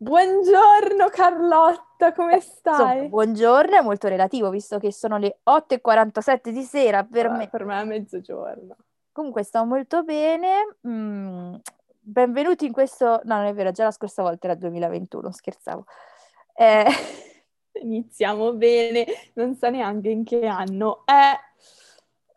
Buongiorno Carlotta, come stai? Insomma, buongiorno è molto relativo, visto che sono le 8.47 di sera per Ah, me. Per me è mezzogiorno. Comunque sto molto bene. Mm, benvenuti in questo... No, non è vero, già la scorsa volta era 2021, scherzavo. Eh, Iniziamo bene, non so neanche in che anno è.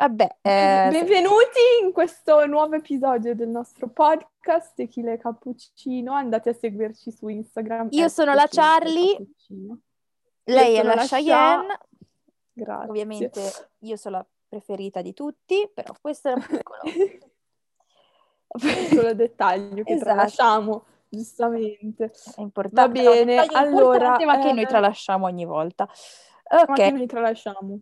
Vabbè, eh, Benvenuti in questo nuovo episodio del nostro podcast Tequila e Cappuccino. Andate a seguirci su Instagram. Io sono la Charlie. Cappuccino. lei è la la Cheyenne. Grazie. Ovviamente io sono la preferita di tutti, però questo è un piccolo... Piccolo dettaglio che Esatto. tralasciamo, giustamente. È importante. Va bene, allora, ma che eh, noi tralasciamo ogni volta. Ma che Ok, noi tralasciamo.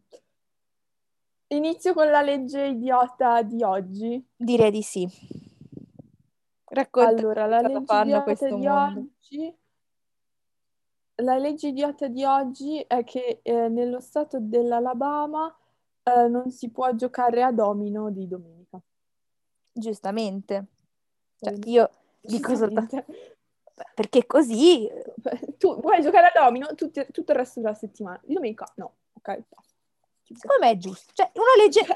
Inizio con la legge idiota di oggi. direi di sì. Racconta Allora, la legge fanno questo di mondo. oggi. La legge idiota di oggi è che eh, nello stato dell'Alabama eh, non si può giocare a domino di domenica. Giustamente. Cioè, io dico soltanto... Perché così... Tu vuoi giocare a domino tutti- tutto il resto della settimana. Di domenica no, ok? Può. Secondo me è giusto. Cioè, una legge... È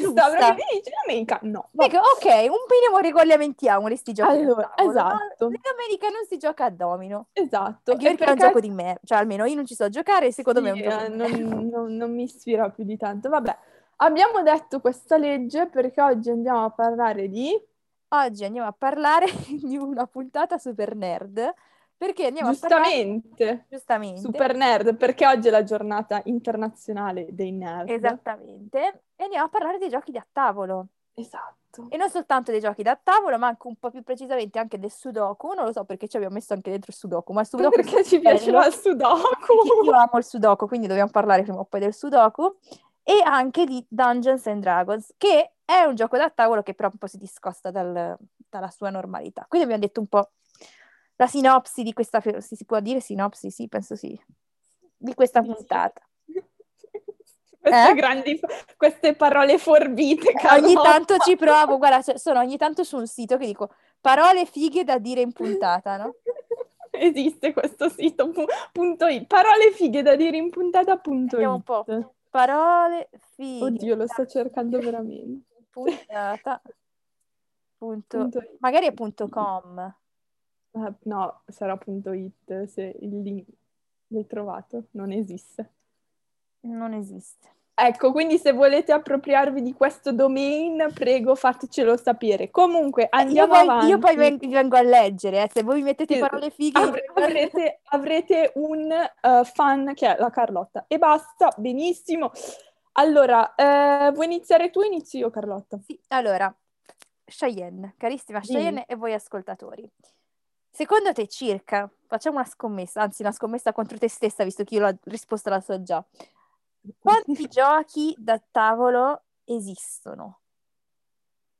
onesta, perché dici domenica no. Dico, ok, un minimo regolamentiamoli sti giochi Allora, esatto. La domenica non si gioca a domino. Esatto. Anche perché è un perché- gioco di me. Cioè, almeno io non ci so giocare, secondo me è un Sì, gioco eh, non, non- non mi ispira più di tanto. Vabbè, abbiamo detto questa legge perché oggi andiamo a parlare di... Oggi andiamo a parlare di una puntata super nerd, perché andiamo a parlare... Giustamente, Giustamente. super nerd, perché oggi è la giornata internazionale dei nerd. Esattamente. E andiamo a parlare dei giochi da tavolo. Esatto. E non soltanto dei giochi da tavolo, ma anche un po' più precisamente anche del Sudoku. Non lo so perché ci abbiamo messo anche dentro il Sudoku, ma il Sudoku Perché ci piaceva il sudoku. Io amo il Sudoku, quindi dobbiamo parlare prima o poi del Sudoku. E anche di Dungeons and Dragons, che è un gioco da tavolo che però un po' si discosta dal- dalla sua normalità. Quindi abbiamo detto un po' la sinopsi di questa... Si, si può dire sinopsi? Sì, penso sì. Di questa puntata. Queste Eh? grandi, queste parole forbite, Ogni Carlotta. tanto ci provo, guarda, cioè, sono ogni tanto su un sito che dico parole fighe da dire in puntata, no? Esiste questo sito, pu- punto it. Parole fighe da dire in puntata, punto Vediamo un it. po'. Parole fighe. Oddio, lo sto cercando veramente. Puntata. Punto. Punto. Magari è punto com. Ah, no, sarà punto it se il link l'hai trovato. Non esiste. Non esiste. Ecco, quindi se volete appropriarvi di questo domain, prego fatecelo sapere. Comunque, Io andiamo poi, avanti. io poi ven- vi vengo a leggere, eh, Se voi mi mettete Sì, parole fighe, io Avre- vengo avrete, avrete un eh, fan che è la Carlotta. E basta, benissimo. Allora, eh, vuoi iniziare tu o inizio io, Carlotta? Sì, allora, Cheyenne, carissima. Cheyenne e voi ascoltatori. Secondo te circa, facciamo una scommessa, anzi una scommessa contro te stessa, visto che io la risposta la so già. Quanti giochi da tavolo esistono?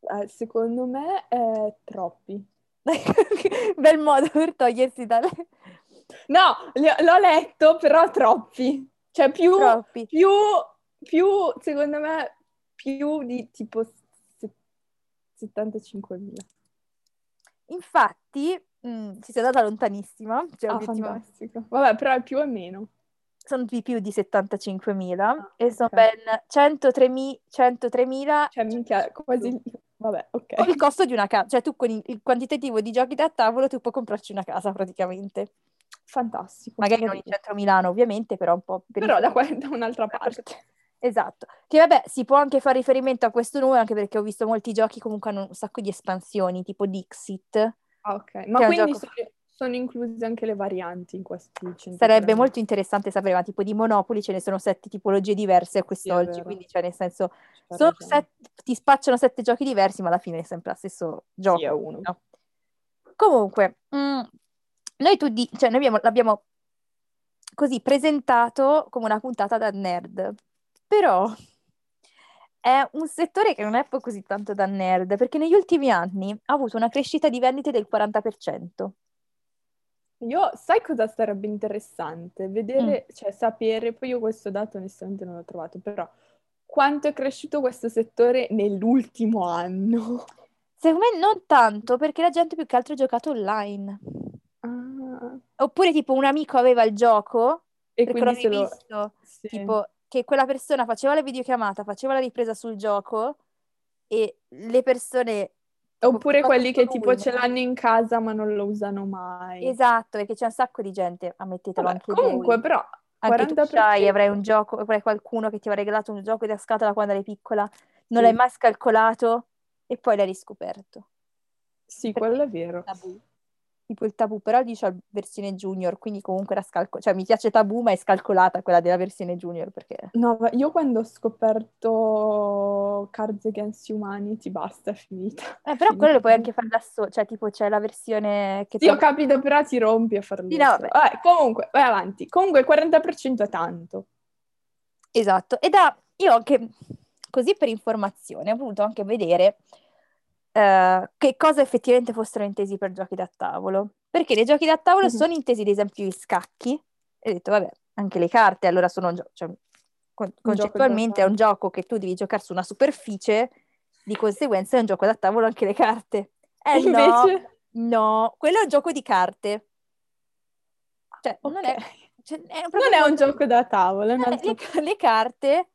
Eh, secondo me è troppi. Bel modo per togliersi dalle... No, l'ho letto, però troppi. Cioè, più, troppi. più, più, secondo me, più di tipo se- 75.000. Infatti, mh, si è andata lontanissima, cioè Ah, fantastico. Vabbè, però è più o meno. sono di più di 75.000 Ah, e sono ok. ben 103.000 103.000 Cioè, minchia, quasi... Vabbè, con ok. il costo di una casa, cioè tu con il, quantitativo di giochi da tavolo tu puoi comprarci una casa praticamente. Fantastico. Magari non in centro Milano ovviamente, però un po' per Però da, qua- da un'altra parte. Esatto, che vabbè si può anche fare riferimento a questo numero anche perché ho visto molti giochi comunque hanno un sacco di espansioni tipo Dixit, ok. Ma quindi gioco- sono, sono incluse anche le varianti in questi 100 sarebbe molto interessante sapere, ma tipo di Monopoli ce ne sono sette tipologie diverse a Sì, quest'oggi, vero. quindi cioè nel senso set- ti spacciano sette giochi diversi ma alla fine è sempre lo stesso gioco. Sì, uno. no? Comunque, mm, noi, tu di- cioè, noi abbiamo, l'abbiamo così presentato come una puntata da nerd, però è un settore che non è poi così tanto da nerd, perché negli ultimi anni ha avuto una crescita di vendite del 40%. Io, sai cosa sarebbe interessante? Vedere, Mm. cioè sapere, poi io questo dato onestamente non l'ho trovato, però quanto è cresciuto questo settore nell'ultimo anno? Secondo me non tanto, perché la gente più che altro ha giocato online. Ah. Oppure tipo un amico aveva il gioco, E quindi se lo... visto, sì. tipo che quella persona faceva la videochiamata, faceva la ripresa sul gioco e le persone... Oppure quelli che tipo lui, ce no? l'hanno in casa ma non lo usano mai. Esatto, perché c'è un sacco di gente, ammettetelo Vabbè, anche comunque voi. però Anche tu 40%... sai, avrai un gioco, avrai qualcuno che ti aveva regalato un gioco da scatola quando eri piccola, non Sì. l'hai mai scalcolato e poi l'hai riscoperto. Sì, Perché quello è è vero. tabù. Tipo il tabù, però dice la versione junior, quindi comunque era scalcolata. Cioè mi piace tabù, ma è scalcolata quella della versione junior perché... No, io quando ho scoperto Cards Against Humanity, basta, è finita. Eh, però quello lo puoi anche Finita. fare da solo, cioè tipo c'è la versione che Sì, ho capito, però ti rompi a farlo. Sì, no, vabbè. Vabbè, comunque, vai avanti. Comunque il 40% è tanto. Esatto, e da io anche così per informazione ho voluto anche vedere eh, che cosa effettivamente fossero intesi per giochi da tavolo. Perché nei giochi da tavolo Mhm. sono intesi ad esempio gli scacchi, e ho detto vabbè, anche le carte allora sono un gioco, cioè, con- concettualmente è un gioco che tu devi giocare su una superficie, di conseguenza è un gioco da tavolo anche le carte. Eh no, invece... no, quello è un gioco di carte. Cioè, non è, cioè, è Non è un gioco da un eh, altro... le, le carte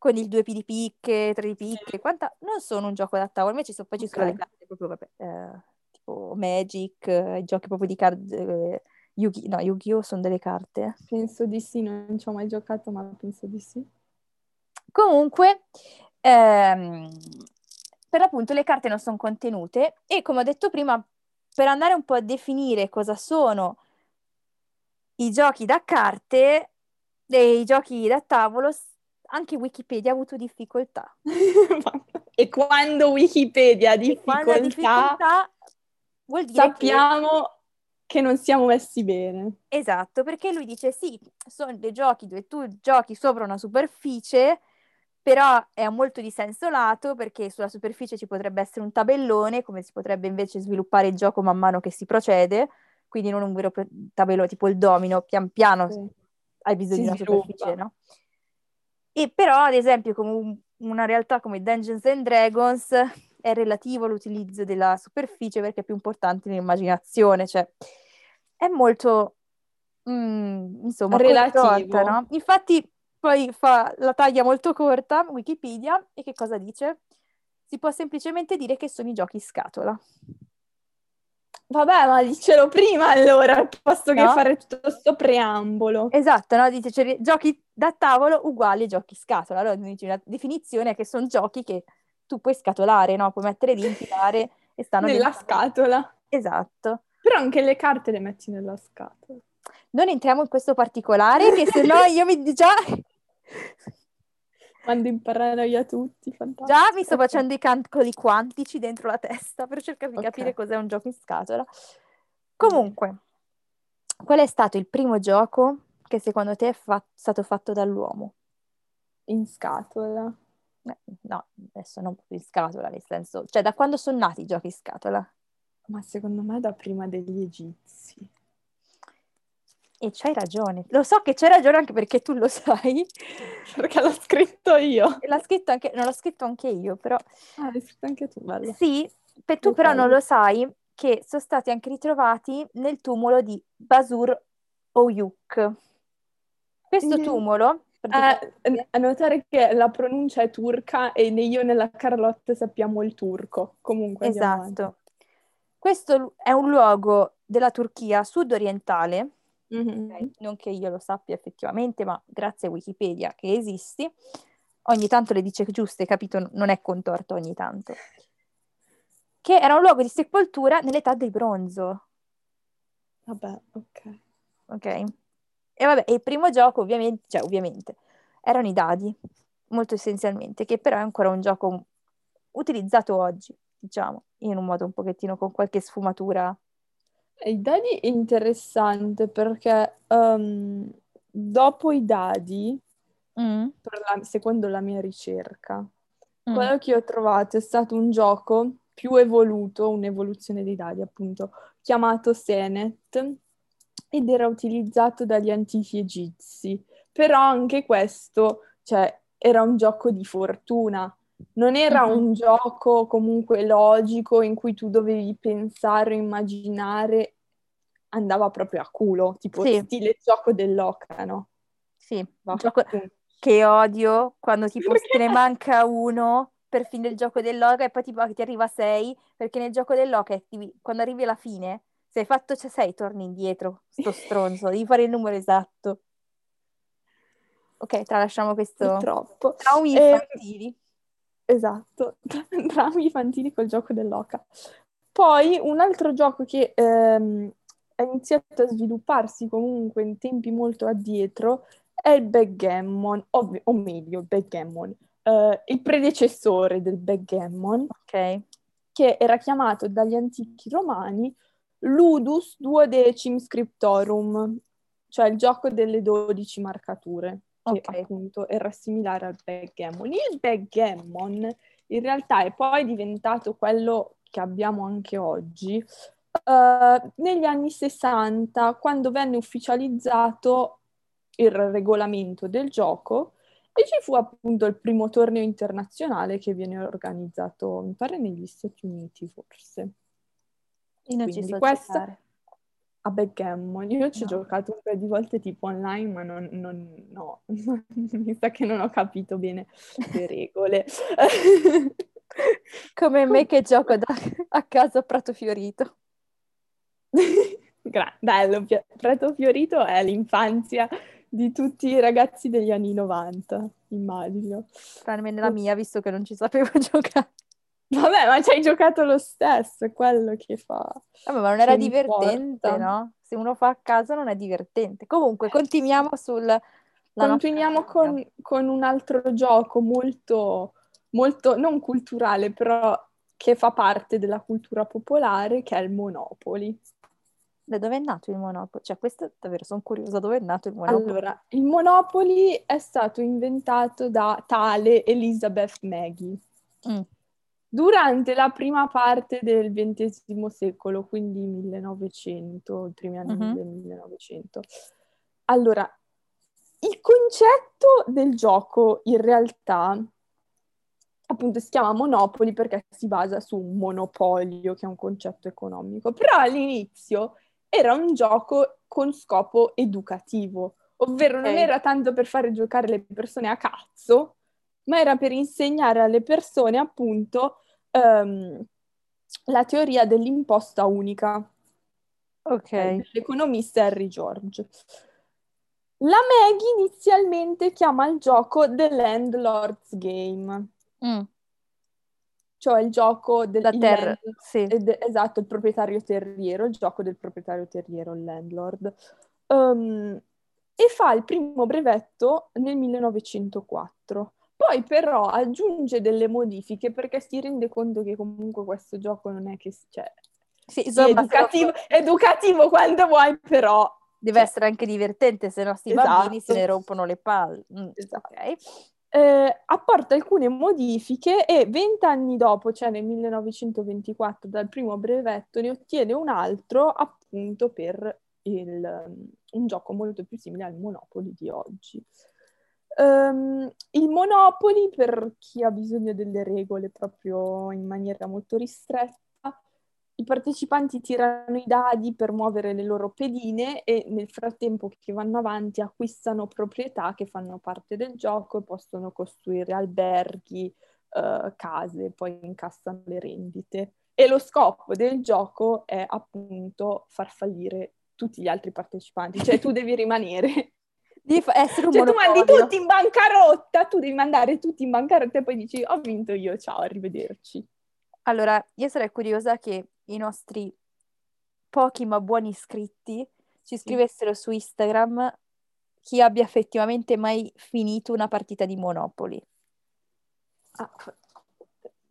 con il 2P di picche, 3 di picche, quanta... non sono un gioco da tavolo, invece so- poi ci sono Ok. le carte proprio, vabbè, eh, tipo Magic, eh, i giochi proprio di carte, eh, Yu-Gi- no, Yu-Gi-Oh! sono delle carte. Penso di sì, non ci ho mai giocato, ma penso di sì. Comunque, ehm, per l'appunto le carte non sono contenute e come ho detto prima, per andare un po' a definire cosa sono i giochi da carte e i giochi da tavolo, anche Wikipedia ha avuto difficoltà. E quando Wikipedia ha difficoltà, difficoltà vuol dire che... sappiamo che non siamo messi bene. Esatto, perché lui dice sì, sono dei giochi dove tu giochi sopra una superficie, però è molto di senso lato perché sulla superficie ci potrebbe essere un tabellone, come si potrebbe invece sviluppare il gioco man mano che si procede, quindi non un vero tabellone tipo il domino, pian piano Sì. hai bisogno Si di una sviluppa. superficie, no? E però, ad esempio, come un- una realtà come Dungeons and Dragons è relativo all'utilizzo della superficie perché è più importante nell'immaginazione, cioè è molto, mm, insomma, Relativo. corta, no? Infatti poi fa la taglia molto corta, Wikipedia, e che cosa dice? Si può semplicemente dire che sono i giochi scatola. Vabbè, ma dicelo prima allora, posto che No? fare tutto questo preambolo. Esatto, no? Dice cioè, giochi da tavolo uguali a giochi scatola. Allora dice una definizione è che sono giochi che tu puoi scatolare, no? Puoi mettere lì, infilare e stanno Nella dentro. scatola. Esatto. Però anche le carte le metti nella scatola. Non entriamo in questo particolare, che se no io mi già, In paranoia tutti, fantastico. già mi sto facendo i calcoli quantici dentro la testa per cercare di Ok. capire cos'è un gioco in scatola. Comunque, qual è stato il primo gioco che secondo te è fa- stato fatto dall'uomo? In scatola. Eh, No, adesso non in scatola, nel senso, cioè da quando sono nati i giochi in scatola? Ma secondo me da prima degli egizi. E c'hai ragione, lo so che c'hai ragione anche perché tu lo sai, Perché l'ho scritto io. l'ha scritto anche, non l'ho scritto anche io, però Ah, l'hai scritto anche tu, bello. sì, per tu Ok. però non lo sai che sono stati anche ritrovati nel tumulo di Basur Oyuk. Questo tumulo, Eh, a notare che la pronuncia è turca e né io né la Carlotta sappiamo il turco. Comunque esatto, questo è un luogo della Turchia sud-orientale, Mhm. ok? Non che io lo sappia effettivamente, ma grazie a Wikipedia che esisti, ogni tanto le dice giuste, capito? Non è contorto ogni tanto. Che era un luogo di sepoltura nell'età del bronzo, Vabbè, ok. ok? E vabbè, e il primo gioco ovviamente, cioè ovviamente, erano i dadi, molto essenzialmente, che però è ancora un gioco utilizzato oggi, diciamo, in un modo un pochettino con qualche sfumatura. I dadi è interessante perché ehm, dopo i dadi, Mm, la- secondo la mia ricerca, mm. quello che ho trovato è stato un gioco più evoluto, un'evoluzione dei dadi appunto, chiamato Senet ed era utilizzato dagli antichi egizi. Però anche questo, cioè, era un gioco di fortuna. Non era un gioco comunque logico in cui tu dovevi pensare o immaginare andava proprio a culo, tipo Sì. stile gioco dell'oca, no? Sì, Va, gioco che odio quando tipo te ne manca uno per finire il gioco dell'oca e poi tipo ti arriva 6, perché nel gioco dell'oca quando arrivi alla fine, se hai fatto 6 torni indietro, sto stronzo, devi fare il numero esatto. Ok, tralasciamo questo. Purtroppo. Traumi Eh, infantili. Esatto, drammi infantili col gioco dell'oca. Poi un altro gioco che ehm, è iniziato a svilupparsi comunque in tempi molto addietro è il backgammon, ov- o meglio, il backgammon, eh, il predecessore del backgammon, Ok. che era chiamato dagli antichi romani Ludus Duodecim Scriptorum, cioè il gioco delle 12 marcature, che Ok. appunto era similare al backgammon. Il backgammon in realtà è poi diventato quello che abbiamo anche oggi eh, negli anni 60, quando venne ufficializzato il regolamento del gioco e ci fu appunto il primo torneo internazionale che viene organizzato, mi pare, negli Stati Uniti forse. Quindi giocare. A backgammon. Io ci ho No. giocato un paio di volte tipo online, ma non, non- no, mi sa che non ho capito bene le regole. Come me che gioco da- a casa a Prato Fiorito. Gra- bello, Prato Fiorito è l'infanzia di tutti i ragazzi degli anni 90, immagino. Tranne la mia, visto che non ci sapevo giocare. Vabbè, ma ci hai giocato lo stesso, è quello che fa. Vabbè, ma non era divertente, no? Se uno fa a casa non è divertente. Comunque, continuiamo sul... Continuiamo con, con un altro gioco molto, molto, non culturale, però che fa parte della cultura popolare, che è il Monopoly. Da dove è nato il Monopoly? Cioè, questo davvero sono curiosa, dove è nato il Monopoly? Allora, il Monopoly è stato inventato da tale Elizabeth Maggie Mm, durante la prima parte del XX secolo, quindi 1900, i primi anni Mhm. del 1900. Allora, il concetto del gioco in realtà appunto si chiama Monopoly perché si basa su un monopolio, che è un concetto economico, però all'inizio era un gioco con scopo educativo, ovvero non Ok. era tanto per fare giocare le persone a cazzo, ma era per insegnare alle persone appunto ehm, la teoria dell'imposta unica ok. dell'economista Harry George. La Maggie inizialmente chiama il gioco The Landlord's Game, Mm, cioè il gioco del La il terra, land- sì. ed- esatto, il proprietario terriero, il gioco del proprietario terriero, il landlord. Um, e fa il primo brevetto nel 1904. Poi però aggiunge delle modifiche perché si rende conto che comunque questo gioco non è che cioè, Sì, insomma, educativo, educativo quando vuoi, però deve essere anche divertente, se no sti bambini se Esatto. ne rompono le palle. Mm, Esatto. ok. eh, apporta alcune modifiche e vent'anni dopo, cioè nel 1924, dal primo brevetto, ne ottiene un altro appunto per il, um, un gioco molto più simile al Monopoly di oggi. Ehm, il Monopoly, per chi ha bisogno delle regole proprio in maniera molto ristretta, i partecipanti tirano i dadi per muovere le loro pedine e nel frattempo che vanno avanti acquistano proprietà che fanno parte del gioco e possono costruire alberghi, eh, case, poi incassano le rendite. E lo scopo del gioco è appunto far fallire tutti gli altri partecipanti, cioè tu devi rimanere. Fa- essere un Cioè tu mandi tutti in bancarotta, tu devi mandare tutti in bancarotta e poi dici ho vinto io, ciao, arrivederci. Allora, io sarei curiosa che i nostri pochi ma buoni iscritti ci scrivessero su Instagram chi abbia effettivamente mai finito una partita di Monopoly. Ah,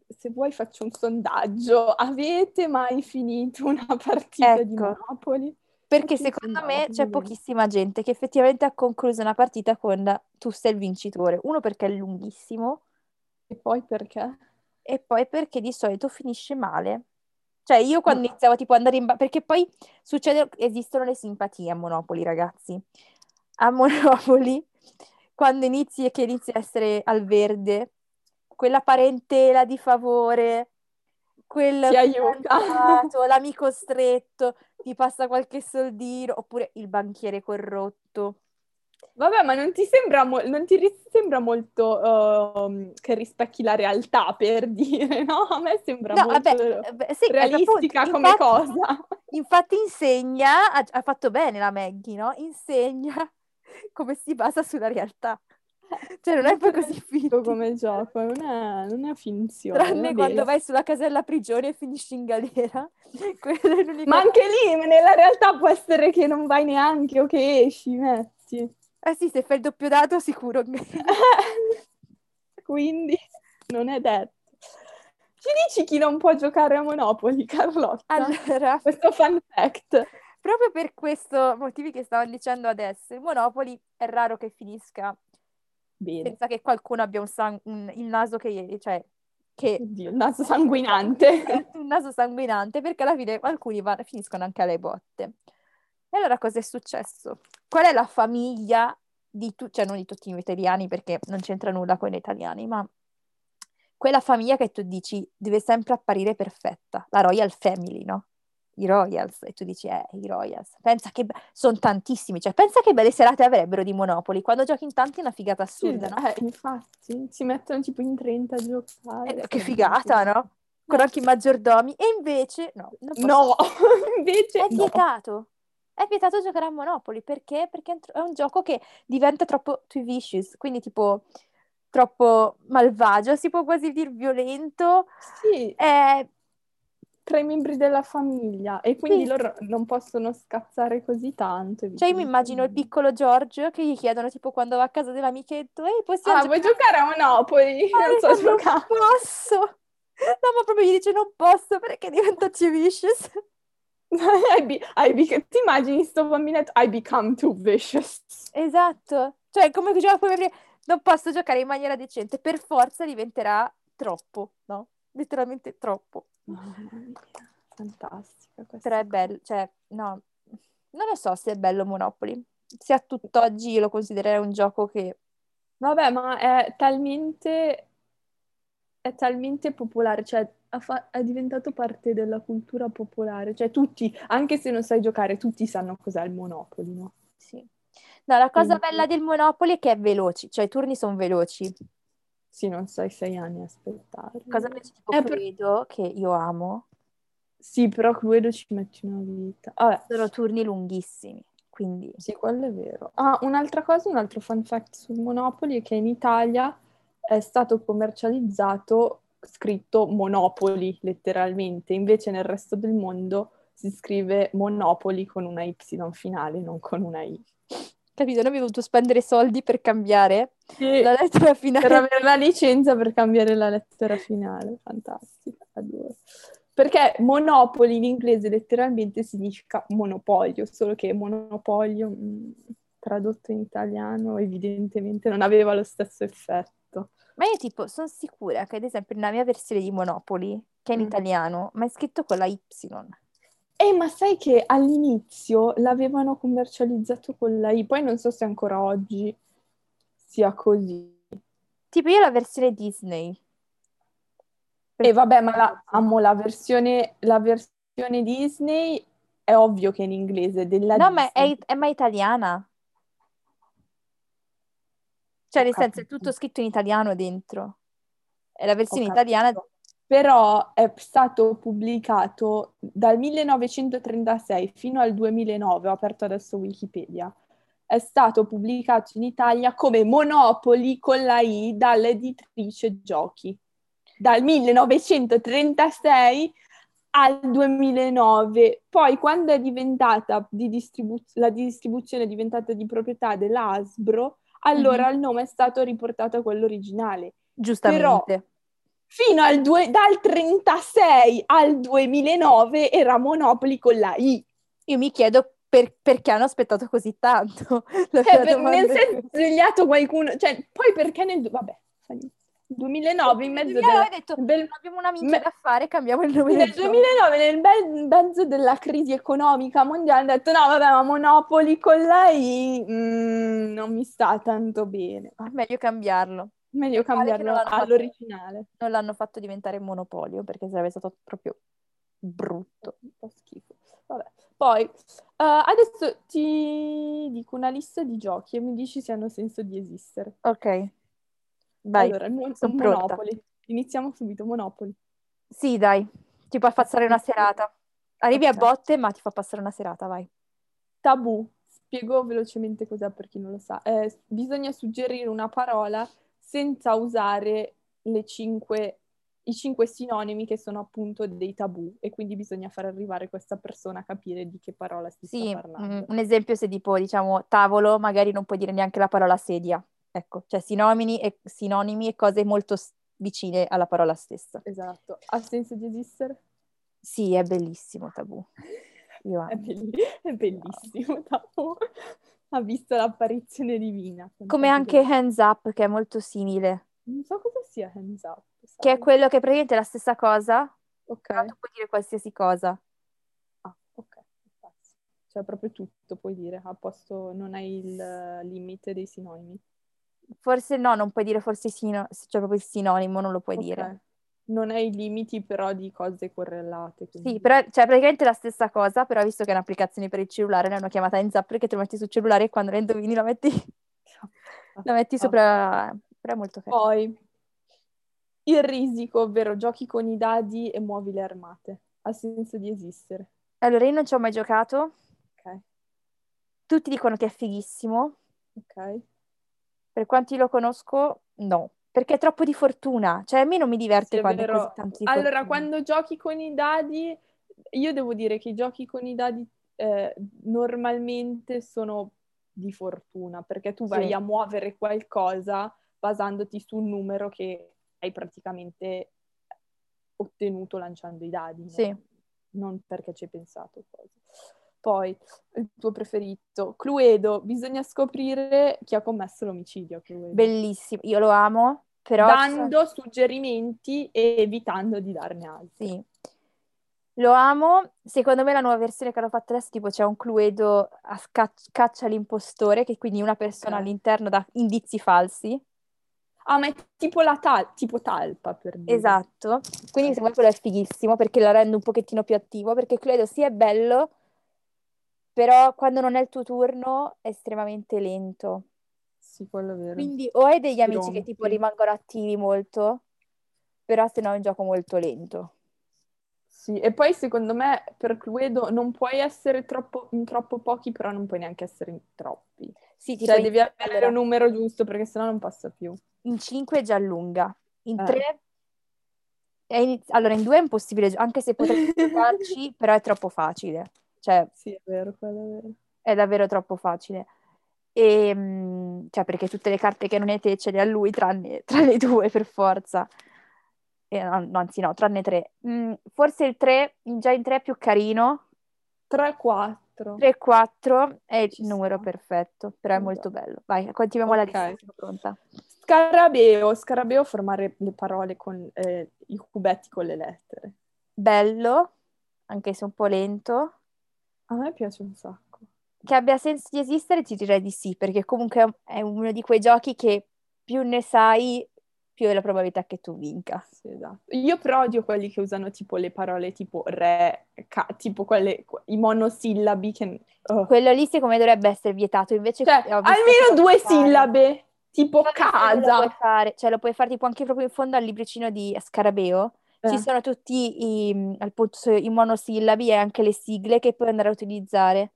se vuoi faccio un sondaggio. Avete mai finito una partita di Ecco. Monopoli? Perché secondo me c'è pochissima gente che effettivamente ha concluso una partita con tu sei il vincitore. Uno perché è lunghissimo E poi perché? e poi perché di solito finisce male. Cioè io quando iniziavo tipo ad andare in... ba- perché poi succede, esistono le simpatie a Monopoli, ragazzi. A Monopoli, quando inizi e che inizi a essere al verde, quella parentela di favore, quel Ti aiuta. l'amico stretto, ti passa qualche soldino, oppure il banchiere corrotto. Vabbè, ma non ti sembra, mo- non ti ri- sembra molto uh, che rispecchi la realtà, per dire, no? A me sembra no, molto vabbè, beh, sì, realistica appunto, come infatti, cosa. Infatti insegna, ha, ha, fatto bene la Maggie, no? Insegna come si basa sulla realtà. Cioè non è poi così finto come gioco, non è, non è finzione. Tranne quando vai sulla casella prigione e finisci in galera. Ma anche lì, nella realtà può essere che non vai neanche o che esci, metti. Eh sì, se fai il doppio dato sicuro. Quindi non è detto. Ci dici chi non può giocare a Monopoli, Carlotta? Allora, questo fun fact. Proprio per questi motivi che stavo dicendo adesso, il Monopoli è raro che finisca Bene. senza che qualcuno abbia un sang- un, il naso che, cioè, che... Oddio, il naso sanguinante. un naso sanguinante, perché alla fine alcuni va- finiscono anche alle botte. E allora cosa è successo? Qual è la famiglia di tutti, cioè non di tutti gli italiani perché non c'entra nulla con gli italiani, ma quella famiglia che tu dici deve sempre apparire perfetta, la Royal Family, no? I Royals, e tu dici, eh, i Royals. Pensa che be- sono tantissimi, cioè pensa che belle serate avrebbero di Monopoli, quando giochi in tanti è una figata assurda, sì, no? Eh, infatti, si mettono tipo in 30 a giocare. Eh, che figata, no? Con anche i maggiordomi, e invece, no. No, invece È no. vietato è vietato giocare a Monopoli perché? Perché è un gioco che diventa troppo too vicious, quindi tipo troppo malvagio, si può quasi dire violento. Sì. È... Tra i membri della famiglia e quindi sì. loro non possono scazzare così tanto. Cioè, io mi immagino il piccolo Giorgio che gli chiedono, tipo, quando va a casa dell'amichetto, ehi, possiamo Ah, vuoi giocare a Monopoli? Ah, non so giocare. Non posso! No, ma proprio gli dice non posso perché diventa too vicious. I be, I be, ti immagini sto bambinetto? I become too vicious. Esatto. Cioè, come diceva prima, non posso giocare in maniera decente, per forza diventerà troppo, no? Letteralmente troppo. Fantastica questa. Però è bello, cioè, no, non lo so se è bello Monopoly. Se a tutt'oggi io lo considererei un gioco che... Vabbè, ma è talmente... è talmente popolare, cioè fa- è diventato parte della cultura popolare, cioè tutti, anche se non sai giocare, tutti sanno cos'è il Monopoli, no? Sì. No, la cosa Quindi... bella del Monopoli è che è veloce, cioè i turni sono veloci. Sì, non sai sei anni a aspettare. Cosa invece tipo eh, Cluedo, per... che io amo. Sì, però Cluedo ci metti una vita. Vabbè. Sono turni lunghissimi, quindi... Sì, quello è vero. Ah, un'altra cosa, un altro fun fact sul Monopoli è che in Italia è stato commercializzato scritto Monopoli letteralmente, invece nel resto del mondo si scrive Monopoli con una Y finale, non con una I. Capito? Noi abbiamo dovuto spendere soldi per cambiare sì, la lettera finale. Per avere la licenza per cambiare la lettera finale. Fantastico, adoro. Perché Monopoli in inglese letteralmente significa monopolio, solo che monopolio mm, tradotto in italiano evidentemente non aveva lo stesso effetto. Ma io tipo sono sicura che ad esempio nella mia versione di Monopoli, che è in mm. italiano, ma è scritto con la Y. Eh, ma sai che all'inizio l'avevano commercializzato con la I, poi non so se ancora oggi sia così. Tipo io la versione Disney. E eh, vabbè, ma la, amo la versione, la versione Disney, è ovvio che è in inglese, della No, Disney. ma è, è ma italiana. Cioè, nel senso, è tutto scritto in italiano dentro. È la versione italiana. Però è stato pubblicato dal 1936 fino al 2009, ho aperto adesso Wikipedia, è stato pubblicato in Italia come Monopoli con la I dall'editrice Giochi. Dal 1936 al 2009. Poi quando è diventata di distribuz- la distribuzione è diventata di proprietà dell'Asbro, allora mm-hmm. il nome è stato riportato a quello originale. Giustamente. Però, fino al due, dal 36 al 2009 era Monopoli con la I. Io mi chiedo per, perché hanno aspettato così tanto. Eh, per, nel senso, svegliato qualcuno, cioè, poi perché nel... Vabbè, 2009 in mezzo della... detto, bel... abbiamo una minchia me... da fare, cambiamo il nome Nel 2009 nel bel mezzo della crisi economica mondiale hanno detto no vabbè ma Monopoli con lei mm, non mi sta tanto bene. Ah, meglio cambiarlo. Meglio cambiarlo all'originale. Fatto, non l'hanno fatto diventare monopolio perché sarebbe stato proprio brutto. Un po' schifo. Vabbè. Poi, uh, adesso ti dico una lista di giochi e mi dici se hanno senso di esistere. Ok, vai. Allora, non sono Monopoli. Iniziamo subito, Monopoli. Sì, dai, ti puoi passare una serata. Arrivi okay. a botte, ma ti fa passare una serata, vai. Tabù. Spiego velocemente cos'è per chi non lo sa. Eh, bisogna suggerire una parola senza usare le cinque, i cinque sinonimi che sono appunto dei tabù e quindi bisogna far arrivare questa persona a capire di che parola si sì, sta parlando. Mm, un esempio se tipo diciamo tavolo, magari non puoi dire neanche la parola sedia. Ecco, cioè sinonimi e, sinonimi e cose molto vicine alla parola stessa. Esatto. Ha senso di esistere? Sì, è bellissimo tabù. Io è, belli- è bellissimo, tabù. Ha visto l'apparizione divina. Come anche. Hands Up, che è molto simile. Non so cosa sia Hands Up. Sai? Che è quello che praticamente è la stessa cosa, ok. però tu puoi dire qualsiasi cosa. Ah, ok. Cioè proprio tutto puoi dire, a posto non hai il limite dei sinonimi. Forse no, non puoi dire forse sino- cioè proprio il sinonimo, non lo puoi okay. dire. Non hai i limiti però di cose correlate. Quindi... Sì, però cioè praticamente la stessa cosa, però visto che è un'applicazione per il cellulare, l'hanno chiamata Enzap perché te lo metti sul cellulare e quando la indovini la metti, la metti sopra... Però è molto carino. Poi, il risico, ovvero giochi con i dadi e muovi le armate. Ha senso di esistere. Allora, io non ci ho mai giocato. Ok. Tutti dicono che è fighissimo. Ok. Per quanti lo conosco, no. Perché è troppo di fortuna. Cioè, a me non mi diverte sì, quando è così Allora, fortuna. quando giochi con i dadi, io devo dire che i giochi con i dadi eh, normalmente sono di fortuna, perché tu vai sì. a muovere qualcosa basandoti su un numero che hai praticamente ottenuto lanciando i dadi. Sì. No? Non perché ci hai pensato. Poi. Poi, il tuo preferito, Cluedo, bisogna scoprire chi ha commesso l'omicidio. Cluedo. Bellissimo, io lo amo, però... Dando suggerimenti e evitando di darne altri. Sì. Lo amo, secondo me la nuova versione che hanno fatto adesso, tipo c'è un Cluedo a scac- caccia l'impostore, che quindi una persona okay. all'interno dà indizi falsi. Ah, ma è tipo la tal- tipo talpa per dire. Esatto, quindi secondo me quello è fighissimo perché la rende un pochettino più attivo, perché Cluedo sì è bello, però quando non è il tuo turno è estremamente lento. Sì, quello è vero. Quindi o hai degli amici che tipo rimangono attivi molto, però se no è un gioco molto lento. Sì, e poi secondo me per Cluedo non puoi essere troppo, in troppo pochi, però non puoi neanche essere in troppi. Sì, Cioè in- devi avere allora, un numero giusto perché sennò non passa più. in 5 è già lunga, in Eh. 3 è iniz- allora in 2 è impossibile, anche se potrei giocarci, però è troppo facile. Cioè, Sì, è vero, quello è vero. è davvero troppo facile. E, mm, cioè, perché tutte le carte che non hai te ce le ha lui, tranne, tranne due per forza. E, no, no, anzi no, tranne tre. Mm, forse il 3, già in 3 è più carino. 3-4. 3 e 4 è il Ci numero sta. perfetto, però è molto bello. Vai, continuiamo la Ok. lista, pronta. Scarabeo, scarabeo formare le parole con eh, i cubetti con le lettere. Bello, anche se un po' lento. A me piace un sacco. Che abbia senso di esistere, ti direi di sì, perché comunque è uno di quei giochi che più ne sai, più è la probabilità che tu vinca. Sì, esatto. Io però odio quelli che usano tipo le parole tipo re, ca- tipo quelle, i monosillabi che... oh. Quello lì secondo me dovrebbe essere vietato, invece Cioè, almeno due puoi fare. sillabe, tipo non Lo puoi casa. fare, cioè lo puoi fare tipo anche proprio in fondo al libricino di Scarabeo. Ci Eh. sono tutti i, appunto, i monosillabi e anche le sigle che puoi andare a utilizzare.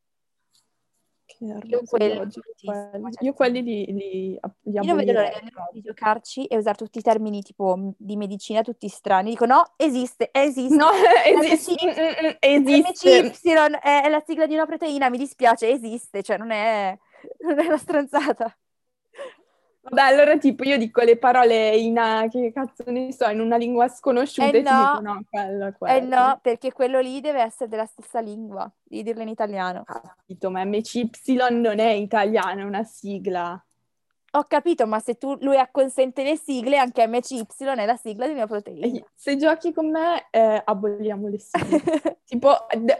Che Io quelli. cioè, Io quelli li, li, li Io non vedo l'ora di giocarci e usare tutti i termini tipo di medicina, tutti strani. Dico no, esiste, esiste. No, esiste, MC mm, mm, mm, esiste. MCY è, è la sigla di una proteina, mi dispiace, esiste, cioè non è, non è una stronzata. Vabbè, allora tipo io dico le parole in, a- che cazzo ne so, in una lingua sconosciuta Eh e ti no. dico no, quello, Eh quello. no, perché quello lì deve essere della stessa lingua, devi dirlo in italiano. Capito, ma MCY non è italiano, è una sigla. Ho capito, ma se tu, lui acconsente le sigle, anche MCY è la sigla di una proteina. E Se giochi con me, eh, aboliamo le sigle. tipo,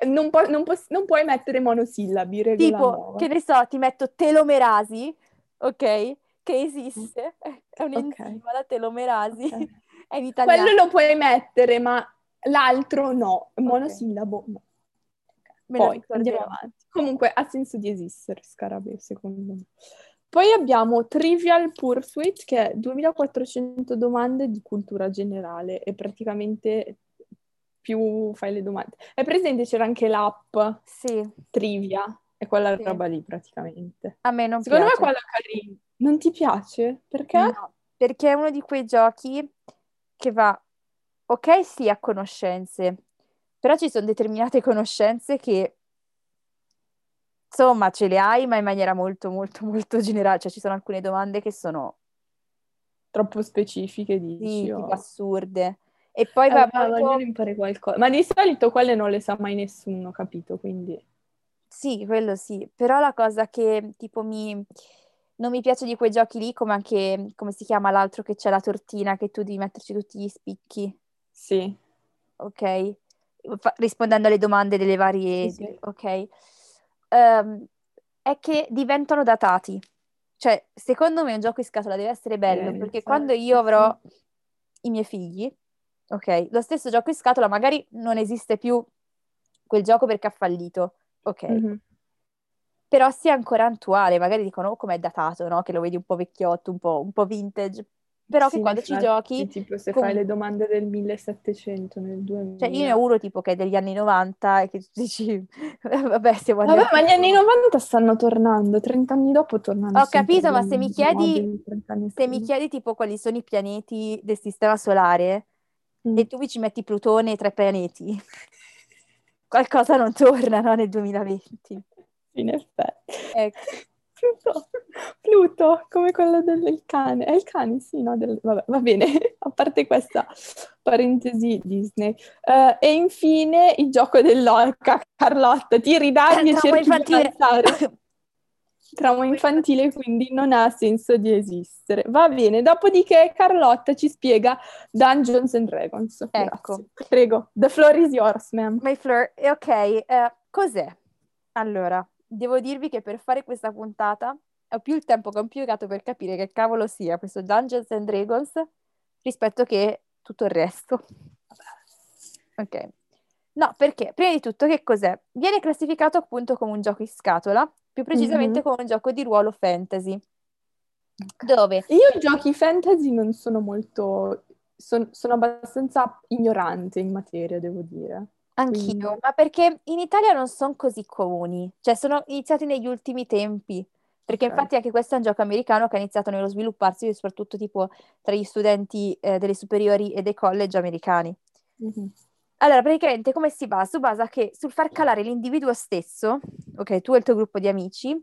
non, pu- non pos- non puoi mettere monosillabi, regola tipo, nuova. che ne so, ti metto telomerasi, ok? Che esiste, è un Ok. enzima, la telomerasi, Ok. è in italiano. Quello lo puoi mettere, ma l'altro no. Monosillabo no. Me Poi andiamo avanti. Comunque ha senso di esistere, Scarabeo, secondo me. Poi abbiamo Trivial Pursuit, che è 2400 domande di cultura generale e praticamente più fai le domande. È presente? C'era anche l'app Sì, Trivia, è quella Sì. roba lì praticamente. a me non Secondo piace. me quella carina. Non ti piace? Perché? No, perché è uno di quei giochi che va, ok, sì, a conoscenze, però ci sono determinate conoscenze che, insomma, ce le hai, ma in maniera molto, molto, molto generale. Cioè, ci sono alcune domande che sono, Troppo specifiche, sì, dici? tipo o- assurde. E poi Eh, va molto... imparare qualcosa. Ma di solito quelle non le sa mai nessuno, capito? Quindi... Sì, quello sì, però la cosa che tipo mi... non mi piace di quei giochi lì, come anche, come si chiama l'altro che c'è la tortina, che tu devi metterci tutti gli spicchi, Sì, ok? Fa- rispondendo alle domande delle varie... Sì, ok? Ehm, è che diventano datati. Cioè, secondo me un gioco in scatola deve essere bello, Eh, perché quando io avrò i miei figli, ok, lo stesso gioco in scatola magari non esiste più quel gioco perché ha fallito, ok? Mhm. però sia ancora attuale, magari dicono oh, com'è datato, no? Che lo vedi un po' vecchiotto, un po', un po' vintage, però Sì, che quando ci effetti, giochi, tipo se com- fai le domande del 1700 nel cioè io 2000. ne ho uno tipo che è degli anni 90 e che tu dici, vabbè, siamo Vabbè, ma gli anni 90 stanno tornando, 30 anni dopo tornano Ho capito, ma se mi chiedi, di 30 anni se mi chiedi tipo quali sono i pianeti del sistema solare Mm. e tu mi ci metti Plutone e tre pianeti, qualcosa non torna, no, nel 2020. In effetti. Ecco. Pluto, Pluto, come quello del cane. È il cane, sì, no? del- vabbè, va bene, a parte questa parentesi Disney. Eh, e infine il gioco dell'orca, Carlotta, tiri i dadi e cerchi di infantile. Trauma infantile, quindi non ha senso di esistere. Va bene, dopodiché Carlotta ci spiega Dungeons and Dragons. Ecco. Grazie. Prego, the floor is yours, ma'am. My Fleur, e ok, eh, cos'è? Allora, devo dirvi che per fare questa puntata ho più il tempo che ho impiegato per capire che cavolo sia questo Dungeons and Dragons rispetto che tutto il resto. Ok. No, perché prima di tutto che cos'è? Viene classificato appunto come un gioco in scatola, più precisamente Mhm. come un gioco di ruolo fantasy, dove Io giochi fantasy non sono molto... son- sono abbastanza ignorante in materia, devo dire. Anch'io, Quindi- ma perché in Italia non sono così comuni, cioè sono iniziati negli ultimi tempi, perché infatti anche questo è un gioco americano che ha iniziato nello svilupparsi soprattutto tipo tra gli studenti eh, delle superiori e dei college americani. Mhm. Allora, praticamente come si basa? Si basa che sul far calare l'individuo stesso, ok, tu e il tuo gruppo di amici,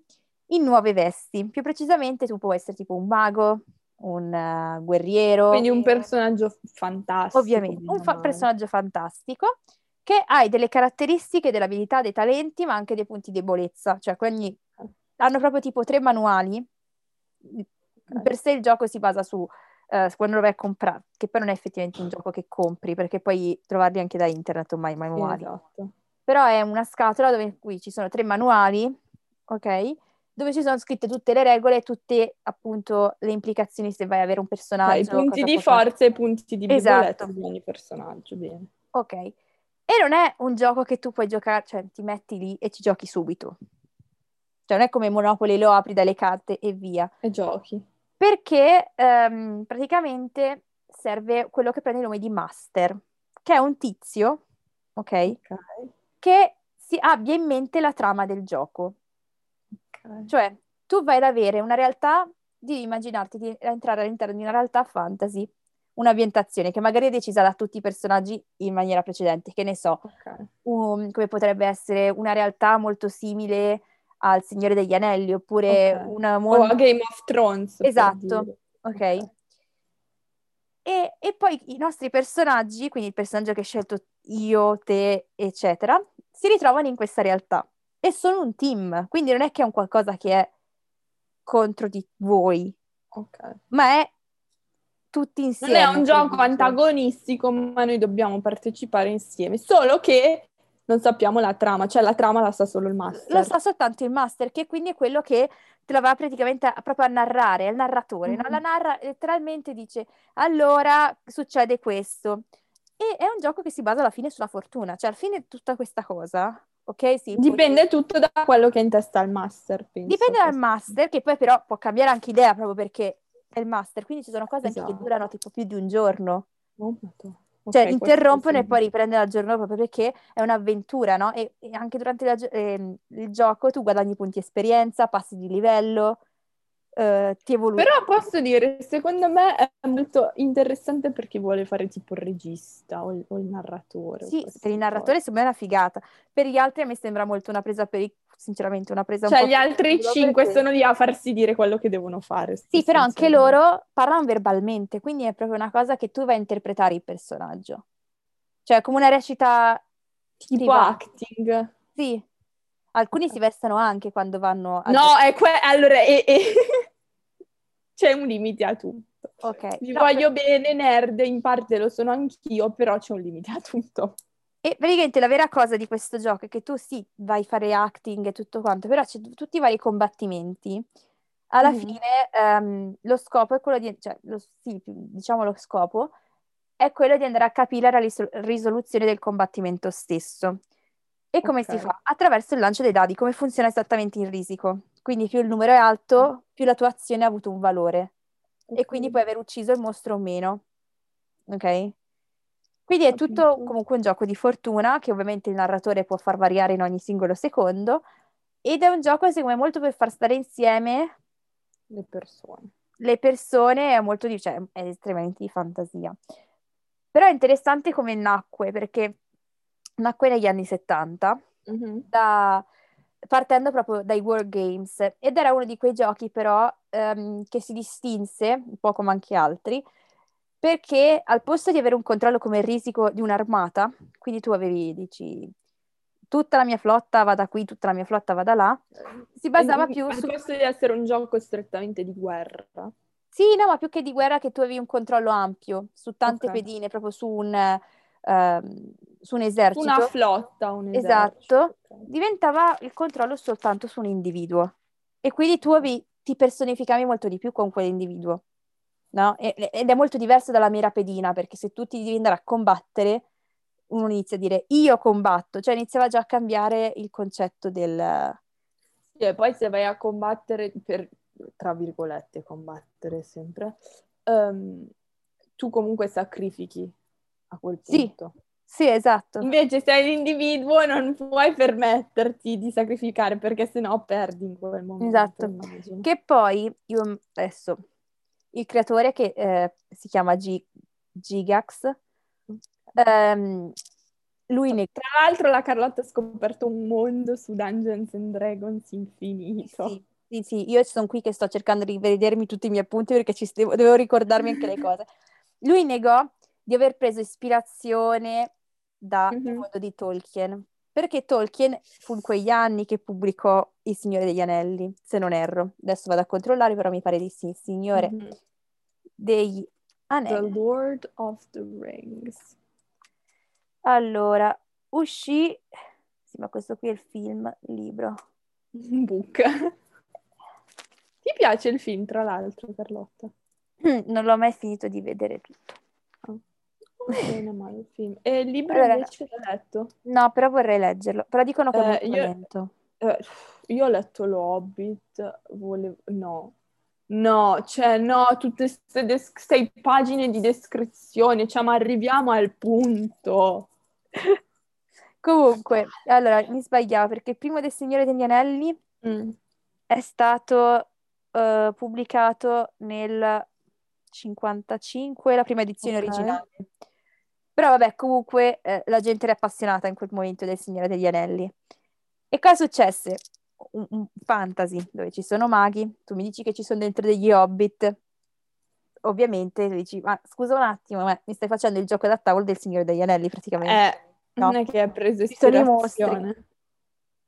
in nuove vesti. Più precisamente tu puoi essere tipo un mago, un eh, guerriero, Quindi un personaggio fantastico. ovviamente, un fa- male. personaggio fantastico che hai delle caratteristiche, delle abilità, dei talenti, ma anche dei punti di debolezza. Cioè, quindi hanno proprio tipo tre manuali. Per sé il gioco si basa su eh, su quando lo vai a comprare, che poi non è effettivamente un gioco che compri, perché puoi trovarli anche da internet ormai i Sì, manuali. esatto. Però è una scatola dove in cui ci sono tre manuali, ok? Dove ci sono scritte tutte le regole e tutte appunto le implicazioni se vai ad avere un Ok, personaggio. punti cosa di forza e punti di Esatto. di ogni personaggio, bene. Ok. E non è un gioco che tu puoi giocare, cioè ti metti lì e ci giochi subito. Cioè non è come Monopoly, lo apri dalle carte e via. E giochi. Perché ehm, praticamente serve quello che prende il nome di master, che è un tizio, ok? Ok, Che si abbia in mente la trama del gioco. ok. Cioè, tu vai ad avere una realtà, devi immaginarti di entrare all'interno di una realtà fantasy, un'ambientazione che magari è decisa da tutti i personaggi in maniera precedente, che ne so, Ok. un- come potrebbe essere una realtà molto simile al Signore degli Anelli, oppure Ok. un O mondo... a Game of Thrones, Esatto, ok. E, e poi i nostri personaggi, quindi il personaggio che hai scelto io, te, eccetera, si ritrovano in questa realtà e sono un team, quindi non è che è un qualcosa che è contro di voi, Ok. ma è tutti Non insieme. è un gioco vincere. antagonistico, ma noi dobbiamo partecipare insieme. Solo che non sappiamo la trama, cioè la trama la sa solo il master. Lo sa soltanto il master, che quindi è quello che te la va praticamente a- proprio a narrare, è il narratore, no? Mhm. La narra letteralmente dice, allora succede questo. E è un gioco che si basa alla fine sulla fortuna, cioè alla fine tutta questa cosa ok? Sì, Dipende tutto da quello che è in testa al master, penso. Dipende dal master, che poi però può cambiare anche idea proprio perché è il master, quindi ci sono cose anche che Esatto. durano tipo più di un giorno. Oh. Cioè, Ok, questo interrompono e poi riprendono al giorno proprio perché è un'avventura, no? E, e anche durante la ehm, il gioco tu guadagni punti esperienza, passi di livello, eh, ti evolui. Però posso dire, secondo me è molto interessante per chi vuole fare tipo il regista o il, o il narratore. Sì, per il narratore secondo me è una figata. Per gli altri a me sembra molto una presa per il... sinceramente una presa un Cioè, po' gli altri cinque perché- sono lì a farsi dire quello che devono fare. Sì, però anche loro parlano verbalmente, quindi è proprio una cosa che tu vai a interpretare il personaggio. Cioè, come una recita Tipo privata. acting. Sì. Alcuni si vestono anche quando vanno a No, è que- allora, e- e- c'è un limite a tutto. Ok. Vi No, voglio bene, nerd, in parte lo sono anch'io, però c'è un limite a tutto. E praticamente la vera cosa di questo gioco è che tu sì, vai a fare acting e tutto quanto, però c'è t- tutti i vari combattimenti. Alla Mhm. fine ehm, lo scopo è quello di, cioè, lo, sì, diciamo lo scopo è quello di andare a capire la risol- risoluzione del combattimento stesso. E come si Ok. fa? Attraverso il lancio dei dadi, come funziona esattamente il risico. Quindi più il numero è alto, più la tua azione ha avuto un valore. E quindi puoi aver ucciso il mostro o meno. Ok? Quindi è tutto comunque un gioco di fortuna che ovviamente il narratore può far variare in ogni singolo secondo ed è un gioco secondo me molto per far stare insieme Le persone. le persone, è molto di, cioè, è estremamente di fantasia. Però è interessante come nacque perché nacque negli anni 70 Mhm. da- partendo proprio dai War Games ed era uno di quei giochi però ehm, che si distinse, un po' come anche altri, perché al posto di avere un controllo come il risico di un'armata, quindi tu avevi, dici, tutta la mia flotta va da qui, tutta la mia flotta va da là, si basava più al su... posto di essere un gioco strettamente di guerra. Sì, no, ma più che di guerra che tu avevi un controllo ampio su tante Ok. pedine, proprio su un, ehm, su un esercito. una flotta, un Esatto. esercito. ok. diventava il controllo soltanto su un individuo e quindi tu avevi- ti personificavi molto di più con quell'individuo, no? Ed è molto diverso dalla mera pedina perché se tu ti devi andare a combattere, uno inizia a dire io combatto, cioè iniziava già a cambiare il concetto del... Sì, e poi se vai a combattere, per, tra virgolette, combattere sempre, ehm, tu comunque sacrifichi a quel Sì. punto. Sì, esatto. Invece se sei l'individuo non puoi permetterti di sacrificare perché sennò perdi in quel momento, Esatto. immagino. Che poi, io adesso, il creatore che eh, si chiama G- Gigax, ehm, lui ne... Tra l'altro la Carlotta ha scoperto un mondo su Dungeons and Dragons infinito. Sì, sì, sì, io sono qui che sto cercando di rivedermi tutti i miei appunti perché ci devo, devo ricordarmi anche le cose. Lui negò di aver preso ispirazione dal Mhm. mondo di Tolkien, perché Tolkien fu in quegli anni che pubblicò Il Signore degli Anelli, se non erro. Adesso vado a controllare, però mi pare di sì, Il Signore Mhm. degli The Anelli. Lord of the Rings. Allora, uscì... Sì, ma questo qui è il film, il libro. Un book. Ti piace il film, tra l'altro, Carlotta? Non l'ho mai finito di vedere tutto. Bene male il film. E il libro Allora, invece l'hai letto? No, però vorrei leggerlo. Però dicono che è Eh, molto io- lento. Eh, io ho letto l'Hobbit, volevo... No. No, cioè no, tutte queste des- sei pagine di descrizione, cioè ma arriviamo al punto. Comunque, allora, mi sbagliavo perché il primo del Signore degli Anelli Mm. è stato eh, pubblicato nel 55, la prima edizione Ok. originale. Però vabbè, comunque eh, la gente era appassionata in quel momento del Signore degli Anelli. E cosa successe? Un, un fantasy dove ci sono maghi, tu mi dici che ci sono dentro degli hobbit. Ovviamente dici, ma scusa un attimo, ma mi stai facendo il gioco da tavolo del Signore degli Anelli praticamente. Eh, No. non è che hai preso ispirazione.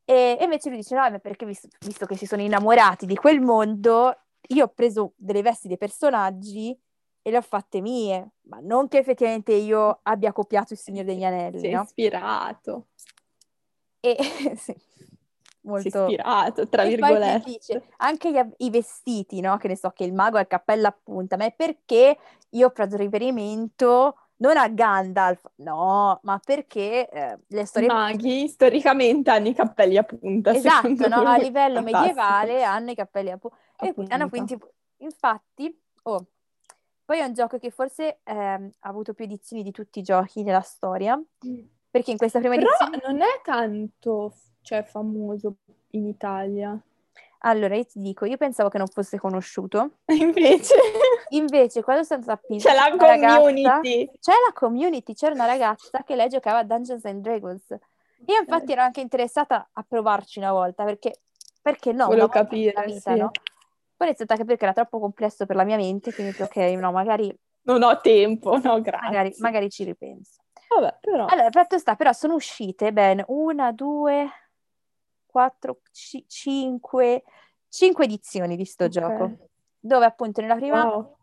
E, e invece lui dice: No, ma perché visto, visto che si sono innamorati di quel mondo, io ho preso delle vesti dei personaggi e le ho fatte mie, ma non che effettivamente io abbia copiato il Signore degli Anelli, Sei no? ispirato, E sì, sei molto. ispirato, tra virgolette. dice anche gli i vestiti, no? Che ne so, che il mago ha il cappello a punta, ma è perché io ho preso riferimento non a Gandalf, no, ma perché eh, le storie... I maghi storicamente hanno i cappelli a punta. Esatto, no? a livello Fantastico. medievale hanno i cappelli a, pu- A qui- hanno punta. quindi, infatti, oh, poi è un gioco che forse ehm, ha avuto più edizioni di tutti i giochi nella storia, perché in questa prima Però edizione... non è tanto cioè, famoso in Italia. Allora, io ti dico, io pensavo che non fosse conosciuto, Invece invece quando sono stata a Pisa, c'è la una ragazza- community. c'è la community, c'era una ragazza che lei giocava a Dungeons and Dragons. Io infatti ero anche interessata a provarci una volta, perché, perché no? Volevo capire, vita, sì. no? Poi ho iniziato a capire che era troppo complesso per la mia mente, quindi ho detto, ok, no, magari, Non ho tempo, no, grazie. magari, magari ci ripenso. Vabbè, però. Allora, il fatto sta, però sono uscite ben una, due, quattro, ci- cinque, cinque edizioni di sto Ok. gioco, dove appunto nella prima Wow,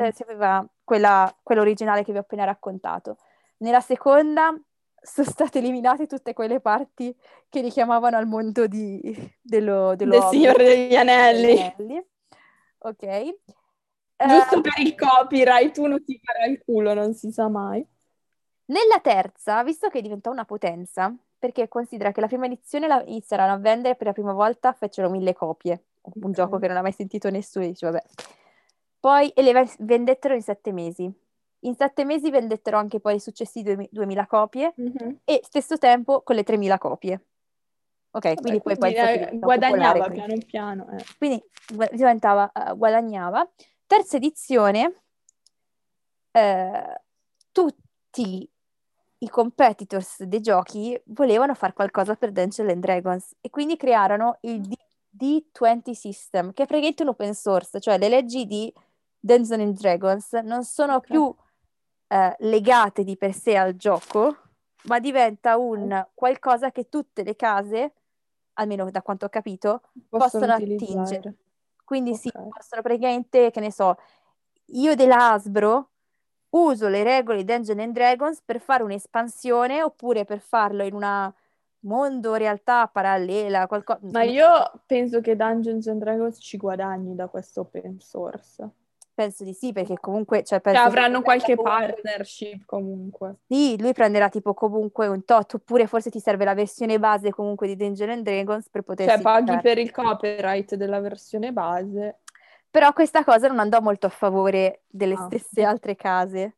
eh, si aveva quella, quella originale che vi ho appena raccontato. Nella seconda sono state eliminate tutte quelle parti che richiamavano al mondo di, dello, dello Del Signore degli Anelli. Ok. Eh, Giusto per il copyright, uno si farà il culo, non si sa mai. Nella terza, visto che diventò una potenza, perché considera che la prima edizione la iniziarono a vendere per la prima volta, fecero mille copie, un Ok. gioco che non ha mai sentito nessuno, dice vabbè. Poi e le ve- vendettero in sette mesi. In sette mesi vendettero anche poi i successivi duemi- 2000 copie Mhm. e stesso tempo con le 3000 copie. Ok, quindi poi, poi quindi, diventa guadagnava piano piano. eh. quindi diventava, eh, guadagnava. Terza edizione, eh, tutti i competitors dei giochi volevano fare qualcosa per Dungeons and Dragons e quindi crearono il D- D20 System, che è praticamente un open source, cioè le leggi di Dungeons and Dragons non sono Ok. più eh, legate di per sé al gioco, ma diventa un qualcosa che tutte le case, almeno da quanto ho capito, possono utilizzare. attingere. Quindi sì, Ok. possono praticamente, che ne so, io della Hasbro uso le regole di Dungeons and Dragons per fare un'espansione oppure per farlo in una mondo, realtà parallela, qualcosa... Ma io penso che Dungeons and Dragons ci guadagni da questo open source. Penso di sì, perché comunque... Cioè, Cioè, penso che avranno qualche partnership comunque. Sì, lui prenderà tipo comunque un tot, oppure forse ti serve la versione base comunque di Dungeons and Dragons per potersi Cioè, paghi giocare. per il copyright della versione base. Però questa cosa non andò molto a favore delle Ah. stesse altre case,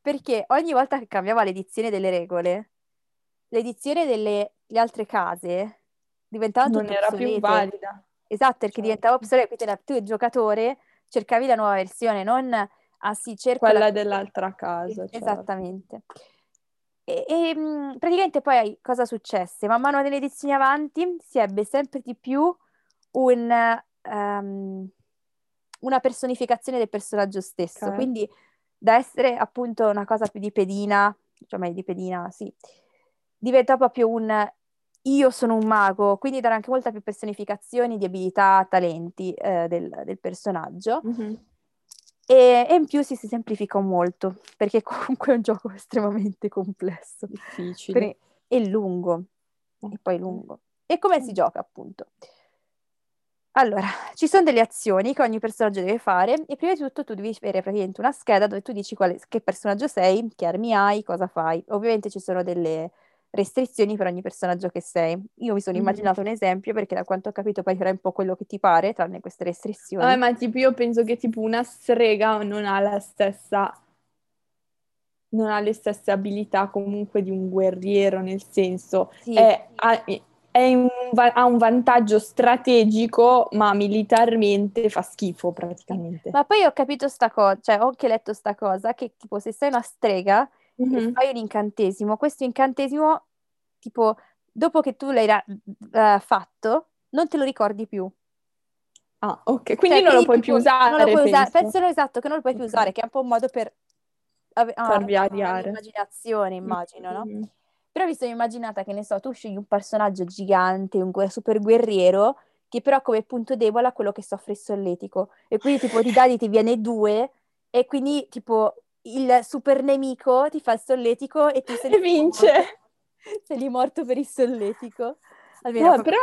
perché ogni volta che cambiava l'edizione delle regole, l'edizione delle le altre case diventava Non era più obsolete. valida. Esatto, perché Certo. diventava obsoleto, quindi tu il giocatore cercavi la nuova versione, non ah sì, cerco Quella la- dell'altra casa, certo. Esattamente. E, e, praticamente poi cosa successe? Man mano nelle edizioni avanti si ebbe sempre di più un, ehm, una personificazione del personaggio stesso, Ok. quindi da essere appunto una cosa più di pedina, cioè meglio di pedina, sì, diventa proprio un io sono un mago, quindi dare anche molta più personificazioni di abilità, talenti eh, del, del personaggio. Mhm. E, e in più si, si semplifica molto, perché comunque è un gioco estremamente complesso Difficile. E lungo, e poi lungo. E come si gioca, appunto? Allora, ci sono delle azioni che ogni personaggio deve fare e prima di tutto tu devi avere praticamente una scheda dove tu dici quale- che personaggio sei, che armi hai, cosa fai. Ovviamente ci sono delle restrizioni per ogni personaggio che sei. Io mi sono Mhm. immaginato un esempio perché da quanto ho capito poi farai un po' quello che ti pare, tranne queste restrizioni. Vabbè, ma tipo io penso che tipo una strega non ha la stessa non ha le stesse abilità comunque di un guerriero, nel senso Sì. è, ha, è in un ha un vantaggio strategico, ma militarmente fa schifo praticamente. Ma poi ho capito sta cosa, cioè ho anche letto sta cosa, che tipo se sei una strega Mhm. fai un incantesimo, questo incantesimo, tipo, dopo che tu l'hai eh, fatto, non te lo ricordi più. Ah, ok, quindi Cioè, non lo puoi tipo, più usare, non lo puoi usare. penso. Penso esatto, che non lo puoi più Ok. usare, che è un po' un modo per ave- ah, Farvi avere ariare. l'immaginazione, immagino, no? Mhm. Però mi sono immaginata che, ne so, tu scegli un personaggio gigante, un super guerriero, che però come punto debole ha quello che soffre il solletico. E quindi tipo di dadi ti viene due, e quindi tipo il super nemico ti fa il solletico e tu sei E vince. sei lì morto per il solletico. Almeno No, però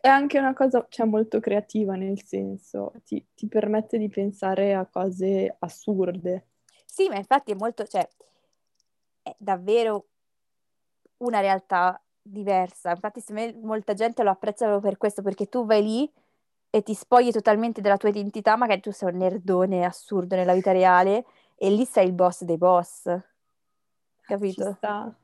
è anche una cosa, cioè, molto creativa, nel senso, ti, ti permette di pensare a cose assurde. Sì, ma infatti è molto, cioè, è davvero una realtà diversa. Infatti, secondo me molta gente lo apprezza proprio per questo, perché tu vai lì e ti spogli totalmente della tua identità, magari tu sei un nerdone assurdo nella vita reale e lì sei il boss dei boss. Capito? Ci sta,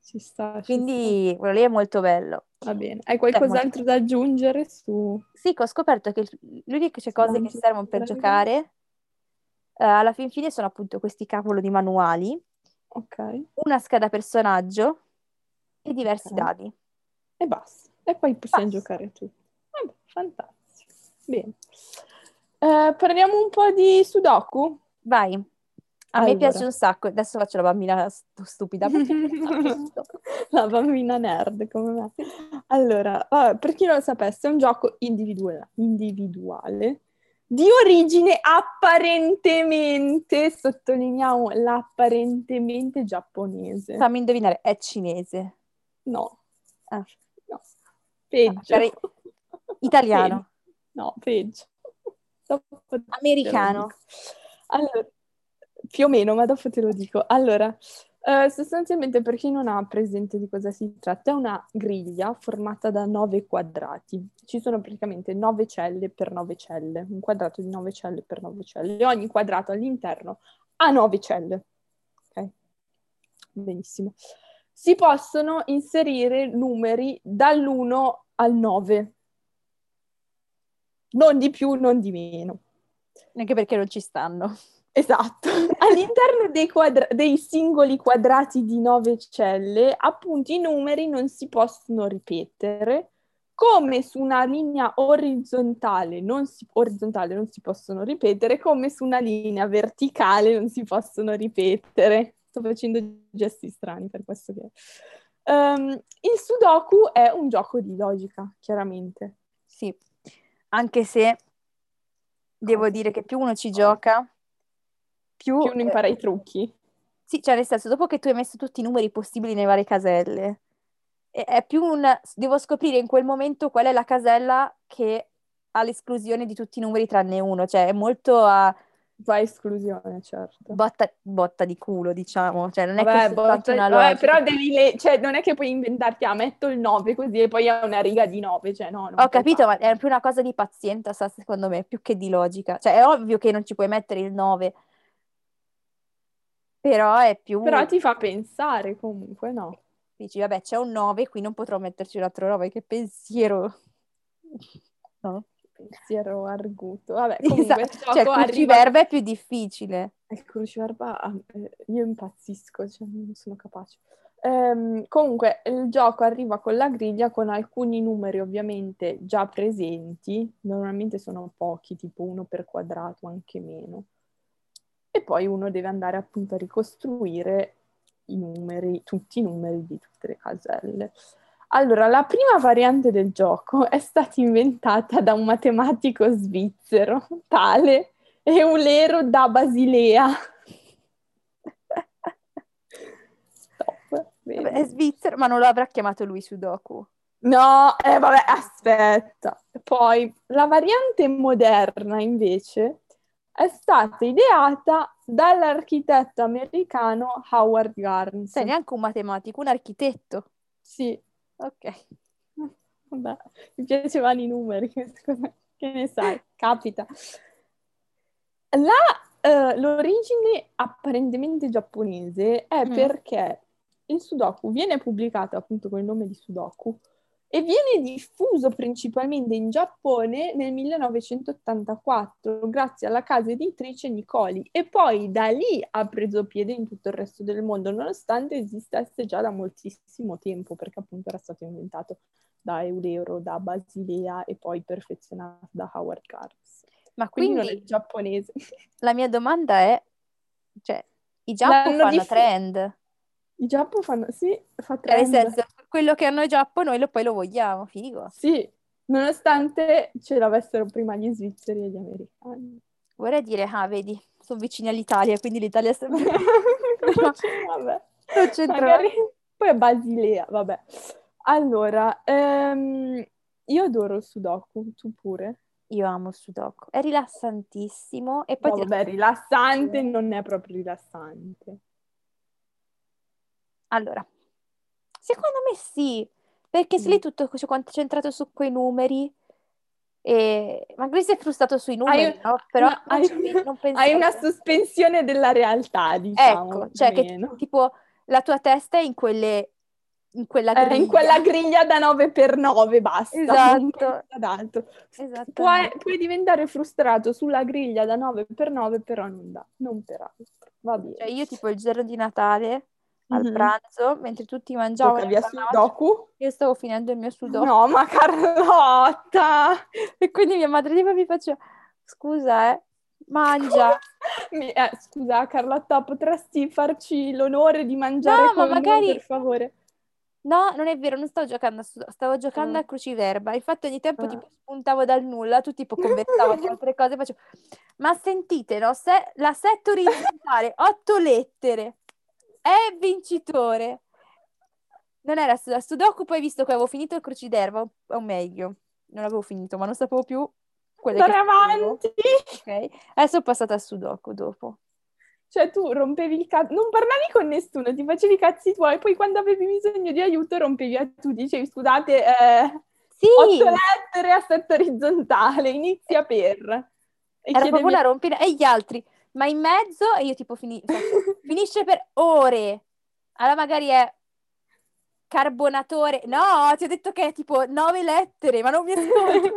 ci sta. Quindi quello lì è molto bello. Va bene. Hai qualcos'altro da aggiungere su... Sì, ho scoperto che le uniche cose che servono per giocare uh, alla fin fine sono appunto questi cavolo di manuali, Ok. una scheda personaggio e diversi Ok. dadi. E basta. E poi possiamo Basta. giocare tu. Vabbè, fantastico. Bene. Eh, parliamo un po' di Sudoku? Vai. A me Allora. piace un sacco. Adesso faccio la bambina stu- stupida. La bambina nerd come me. Allora, vabbè, per chi non lo sapesse, è un gioco individuale, individuale di origine apparentemente, sottolineiamo l'apparentemente giapponese. Fammi indovinare, è cinese. No, Ah. no, peggio. sarei- Italiano. Peggio. No, peggio. Americano. Allora, più o meno, ma dopo te lo dico. Allora, eh, sostanzialmente per chi non ha presente di cosa si tratta, è una griglia formata da nove quadrati. Ci sono praticamente nove celle per nove celle, un quadrato di nove celle per nove celle. Ogni quadrato all'interno ha nove celle. Ok? Benissimo. Si possono inserire numeri dall'1 al 9. Non di più, non di meno. Anche perché non ci stanno. Esatto. All'interno dei, quadra- dei singoli quadrati di nove celle, appunto, i numeri non si possono ripetere, come su una linea orizzontale non si, orizzontale non si possono ripetere, come su una linea verticale non si possono ripetere. Sto facendo gesti strani per questo che... Ehm, il Sudoku è un gioco di logica, chiaramente. Sì. Anche se devo dire che più uno ci gioca, più... Più uno impara eh, i trucchi. Sì, cioè nel senso, dopo che tu hai messo tutti i numeri possibili nelle varie caselle, è, è più un... Devo scoprire in quel momento qual è la casella che ha l'esclusione di tutti i numeri tranne uno, cioè è molto a Fa esclusione, certo. botta, botta di culo, diciamo, cioè non è che Vabbè, è soltanto boh, una vabbè, però devi le- cioè, non è che puoi inventarti, ah, metto il 9 così e poi ha una riga di 9, cioè no, Ho capito, ma farlo. è più una cosa di pazienza, secondo me, più che di logica. Cioè, è ovvio che non ci puoi mettere il 9, però è più... Però ti fa pensare comunque, no? Dici, vabbè, c'è un 9, qui non potrò metterci un altro 9, che pensiero. No? Pensiero arguto. Vabbè, comunque il Esatto, cioè il gioco arriva... cruciverba è più difficile. Il cruciverba, ah, eh, io impazzisco, cioè non sono capace. Ehm, comunque il gioco arriva con la griglia con alcuni numeri ovviamente già presenti, normalmente sono pochi, tipo uno per quadrato, anche meno. E poi uno deve andare appunto a ricostruire i numeri, tutti i numeri di tutte le caselle. Allora, la prima variante del gioco è stata inventata da un matematico svizzero, tale Eulero da Basilea. Top. Vabbè, è svizzero, ma non lo avrà chiamato lui Sudoku. No, eh, vabbè, aspetta. Poi la variante moderna invece è stata ideata dall'architetto americano Howard Garns. Sei neanche un matematico, un architetto. Sì, Ok. vabbè, mi piacevano i numeri, che ne sai, capita. La, eh, l'origine apparentemente giapponese è Mm. perché il Sudoku viene pubblicato appunto con il nome di Sudoku e viene diffuso principalmente in Giappone nel 1984 grazie alla casa editrice Nicoli e poi da lì ha preso piede in tutto il resto del mondo nonostante esistesse già da moltissimo tempo perché appunto era stato inventato da Eulero, da Basilea e poi perfezionato da Howard Garns. Ma Quindi non quindi è giapponese. la mia domanda è, cioè, i Giappo L'hanno fanno diffu- trend? I Giappo fanno, sì, fa Cioè, nel trend. senso, quello che hanno i Giappo noi lo, poi lo vogliamo, figo. Sì, nonostante ce l'avessero prima gli svizzeri e gli americani. Vorrei dire, ah, vedi, sono vicini all'Italia, quindi l'Italia è sempre... vabbè. Non c'entra. Magari... Poi è Basilea, vabbè. Allora, ehm, io adoro il Sudoku, tu pure? Io amo il Sudoku, è rilassantissimo e poi No, ti vabbè, rilassante non è proprio rilassante. Allora, secondo me sì, perché se Mm. lì tutto così concentrato su quei numeri, e magari sei frustrato sui numeri, Hai, no? Però no, hai- hai una sospensione della realtà, diciamo, Ecco, cioè o che meno. tipo la tua testa è in quelle, in quella Eh, in griglia. quella griglia da 9x9 basta, non Esatto, pensa ad altro. Puoi, puoi diventare frustrato sulla griglia da 9x9, però non, da, non per altro. Va bene. Cioè io tipo il giorno di Natale al Mhm. pranzo, mentre tutti mangiavano Giocavi a parlavano, Sudoku? io stavo finendo il mio sudoku No, ma Carlotta! e quindi mia madre tipo mi faceva scusa eh, mangia. Mi- eh, scusa, Carlotta, potresti farci l'onore di mangiare No, ma con noi, magari- per favore? No, non è vero, non stavo giocando a sudoku, stavo giocando Ah. a cruciverba. Infatti ogni tempo Ah. tipo spuntavo dal nulla, tu tipo conversavo di altre cose, facevo ma sentite, no? Se, la setta orizzontale, otto lettere, è vincitore. Non era Sudoku, Sudoku, poi visto che avevo finito il cruciverba, o- meglio, non avevo finito, ma non sapevo più quelle sapevo, avanti! ok? Adesso ho passato a Sudoku dopo. Cioè, tu rompevi il cazzo, non parlavi con nessuno, ti facevi i cazzi tuoi, poi quando avevi bisogno di aiuto rompevi a tu, dicevi, scusate, eh, Sì, otto lettere a setta orizzontale, inizia per... E era proprio una rompina. E gli altri, ma in mezzo, e io tipo fini- faccio, finisce per ore. Allora magari è carbonatore. No, ti ho detto che è tipo nove lettere, ma non mi ascolti.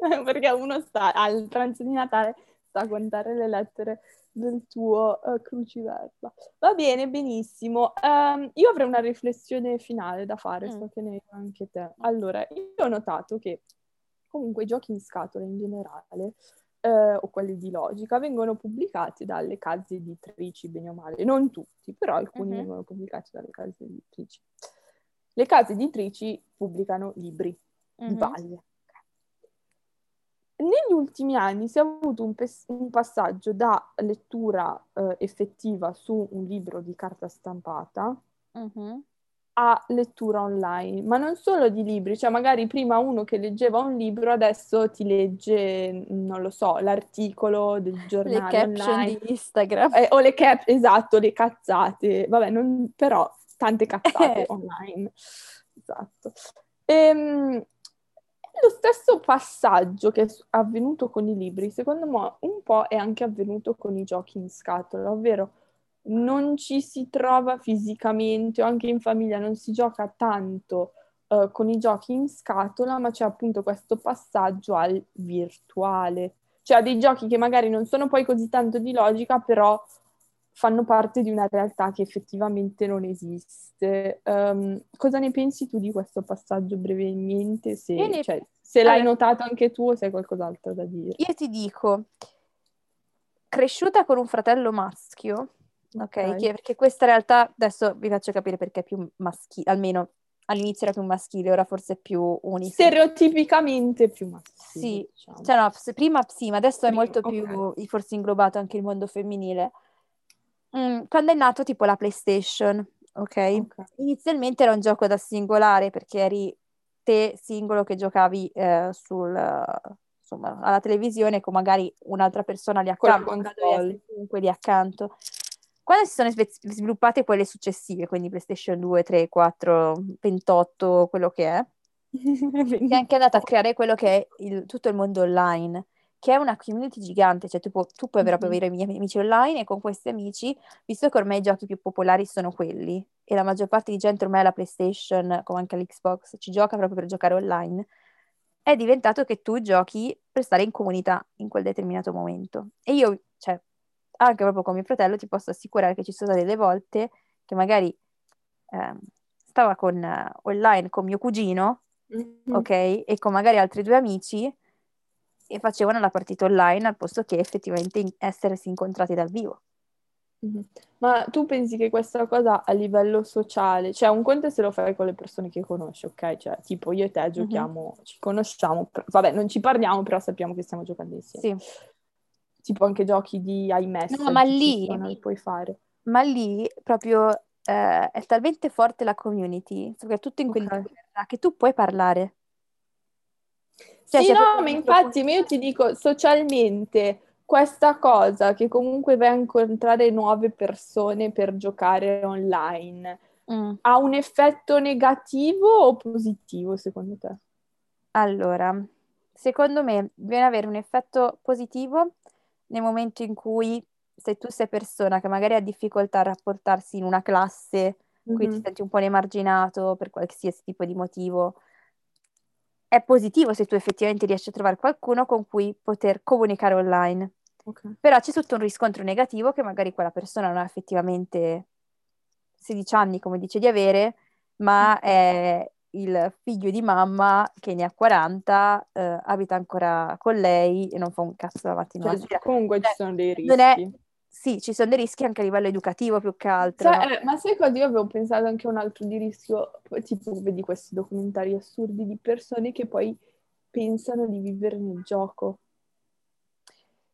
Perché uno sta al pranzo di Natale, sta a contare le lettere del tuo eh, cruciverba. Va bene, benissimo. Ehm, io avrei una riflessione finale da fare, Mm. so che ne hai anche te. Allora, io ho notato che comunque i giochi in scatola in generale, eh, o quelli di logica, vengono pubblicati dalle case editrici, bene o male. Non tutti, però alcuni Mhm. vengono pubblicati dalle case editrici. Le case editrici pubblicano libri di Mhm. base. Negli ultimi anni si è avuto un, pes- un passaggio da lettura eh, effettiva su un libro di carta stampata Mhm. A lettura online, ma non solo di libri, cioè magari prima uno che leggeva un libro adesso ti legge, non lo so, l'articolo del Le giornale caption online. di Instagram. Eh, o le cap, esatto, le cazzate, vabbè, non, però tante cazzate online, esatto. Ehm, lo stesso passaggio che è avvenuto con i libri, secondo me un po' è anche avvenuto con i giochi in scatola, ovvero non ci si trova fisicamente o anche in famiglia non si gioca tanto eh, con i giochi in scatola, ma c'è appunto questo passaggio al virtuale, cioè dei giochi che magari non sono poi così tanto di logica, però fanno parte di una realtà che effettivamente non esiste. Ehm, cosa ne pensi tu di questo passaggio brevemente? Se, ne- cioè, se l'hai Allora- notato anche tu o se hai qualcos'altro da dire? Io ti dico, cresciuta con un fratello maschio, ok? Che- perché questa realtà, adesso vi faccio capire perché è più maschile, almeno all'inizio era più maschile, ora forse è più unisex. Stereotipicamente più maschile, Sì, diciamo. Cioè no, se- prima sì, ma adesso è Prima, molto più ok. forse inglobato anche il mondo femminile. Mm, quando è nato tipo la PlayStation, ok? Inizialmente era un gioco da singolare perché eri te singolo che giocavi eh, sul, insomma, alla televisione con magari un'altra persona lì accanto, comunque lì accanto. Quando si sono sviluppate quelle successive, quindi PlayStation 2, 3, 4, 28, quello che è, è anche andato a creare quello che è il- tutto il mondo online, che è una community gigante, cioè tu, pu- tu puoi proprio Mhm. avere i miei amici online e con questi amici, visto che ormai i giochi più popolari sono quelli e la maggior parte di gente ormai ha la PlayStation, come anche l'Xbox, ci gioca proprio per giocare online, è diventato che tu giochi per stare in comunità in quel determinato momento. E io, cioè, anche proprio con mio fratello, ti posso assicurare che ci sono state delle volte che magari ehm, stava con, eh, online con mio cugino Mhm. ok? E con magari altri due amici e facevano la partita online al posto che effettivamente in- essersi incontrati dal vivo. Mhm. Ma tu pensi che questa cosa a livello sociale, cioè un conto è se lo fai con le persone che conosci, ok? Cioè, tipo io e te giochiamo, ci conosciamo, vabbè, non ci parliamo, però sappiamo che stiamo giocando insieme. Sì, Tipo anche giochi di iMessage No, ma lì- sono puoi fare. ma lì proprio eh, è talmente forte la community, soprattutto in quelli Ok. di guerra, che tu puoi parlare. Cioè, Sì, no, ma infatti, ma io ti dico, socialmente, questa cosa che comunque vai a incontrare nuove persone per giocare online, mm. ha un effetto negativo o positivo secondo te? Allora, secondo me viene avere un effetto positivo nel momento in cui se tu sei persona che magari ha difficoltà a rapportarsi in una classe, mm-hmm. quindi ti senti un po' emarginato per qualsiasi tipo di motivo, è positivo se tu effettivamente riesci a trovare qualcuno con cui poter comunicare online. Okay. Però c'è tutto un riscontro negativo che magari quella persona non ha effettivamente 16 anni, come dice di avere, ma è il figlio di mamma che ne ha 40, eh, abita ancora con lei e non fa un cazzo la mattina. Cioè, comunque cioè, ci sono dei rischi. È... Sì, ci sono dei rischi anche a livello educativo più che altro. Cioè, no? eh, ma sai cosa? Io avevo pensato anche a un altro di rischio, tipo vedi questi documentari assurdi di persone che poi pensano di vivere nel gioco.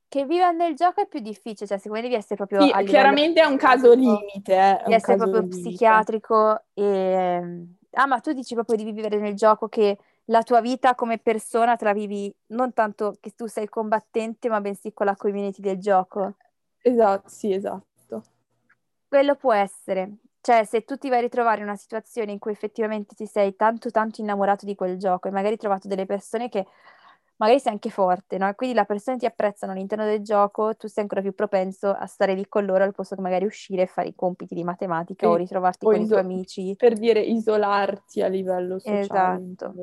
Che viva nel gioco è più difficile, cioè secondo me devi essere proprio... Sì, chiaramente è un caso limite. Eh, devi essere proprio limite. psichiatrico e Ah, ma tu dici proprio di vivere nel gioco che la tua vita come persona te la vivi non tanto che tu sei combattente, ma bensì con la community del gioco. Esatto, sì, esatto. Quello può essere. Cioè, se tu ti vai a ritrovare in una situazione in cui effettivamente ti sei tanto tanto innamorato di quel gioco e magari hai trovato delle persone che magari sei anche forte, no? quindi la persona ti apprezzano all'interno del gioco, tu sei ancora più propenso a stare lì con loro al posto che magari uscire e fare i compiti di matematica e, o ritrovarti o con iso- i tuoi amici. Per dire isolarti a livello sociale. Esatto.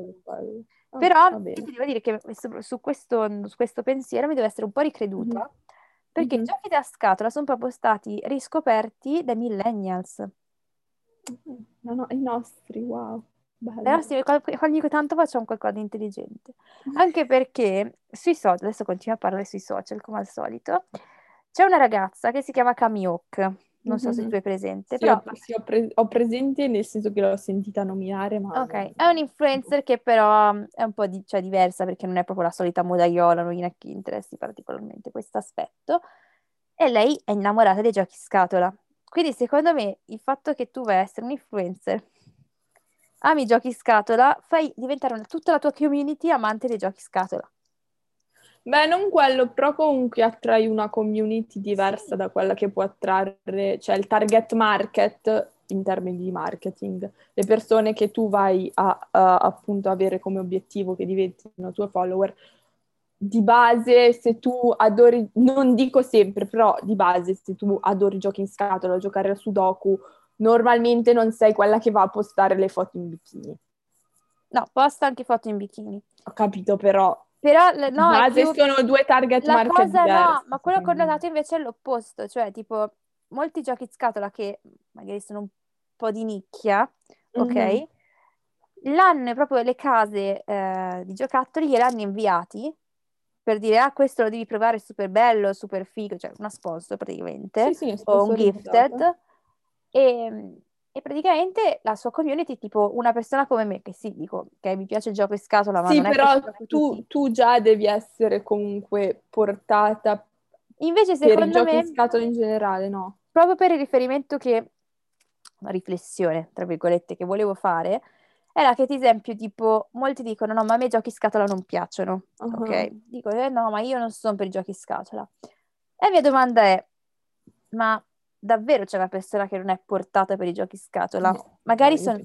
Oh, Però ti devo dire che su, su, questo, su, questo, pensiero mi devo essere un po' ricreduta, mm-hmm. perché mm-hmm. i giochi da scatola sono proprio stati riscoperti dai millennials. No, no, i nostri, wow. Però sì, ogni tanto facciamo qualcosa di intelligente. Anche perché sui social, adesso continuo a parlare sui social come al solito, c'è una ragazza che si chiama Kamiok, non so mm-hmm. se tu hai presente, sì, però... Ho, sì, ho, pre- ho, presente nel senso che l'ho sentita nominare, ma... Ok, è un influencer che però è un po' di- cioè, diversa perché non è proprio la solita modaiola, non a chi interessi particolarmente questo aspetto. E lei è innamorata dei giochi scatola. Quindi secondo me il fatto che tu vai a essere un influencer ami i giochi scatola, fai diventare una, tutta la tua community amante dei giochi scatola. Beh, non quello, però comunque attrai una community diversa sì. da quella che può attrarre, cioè il target market in termini di marketing, le persone che tu vai a, a appunto avere come obiettivo che diventino tuoi follower, di base se tu adori, non dico sempre, però di base se tu adori giochi in scatola, giocare a Sudoku normalmente non sei quella che va a postare le foto in bikini. No, posta anche foto in bikini. Ho capito, però. Però no, base più... sono due target la market cosa diversi, no, ma quello che ho notato invece è l'opposto, cioè tipo molti giochi scatola che magari sono un po' di nicchia, ok? Mm-hmm. L'hanno proprio le case eh, di giocattoli gliel'hanno inviati per dire ah questo lo devi provare, è super bello, super figo, cioè una sponsor praticamente, sì, sì, o un gifted. E, ehm, e praticamente la sua community, tipo una persona come me, che sì, dico che mi piace il gioco in scatola, ma sì, però tu, tu, già devi essere comunque portata Invece, secondo per il me, in scatola in generale, no? Proprio per il riferimento che, una riflessione, tra virgolette, che volevo fare, era che, ad esempio, tipo, molti dicono, no, ma a me i giochi in scatola non piacciono, uh-huh. ok? Dico, eh, no, ma io non sono per i giochi in scatola. E la mia domanda è, ma davvero c'è una persona che non è portata per i giochi scatola. No, Magari sono...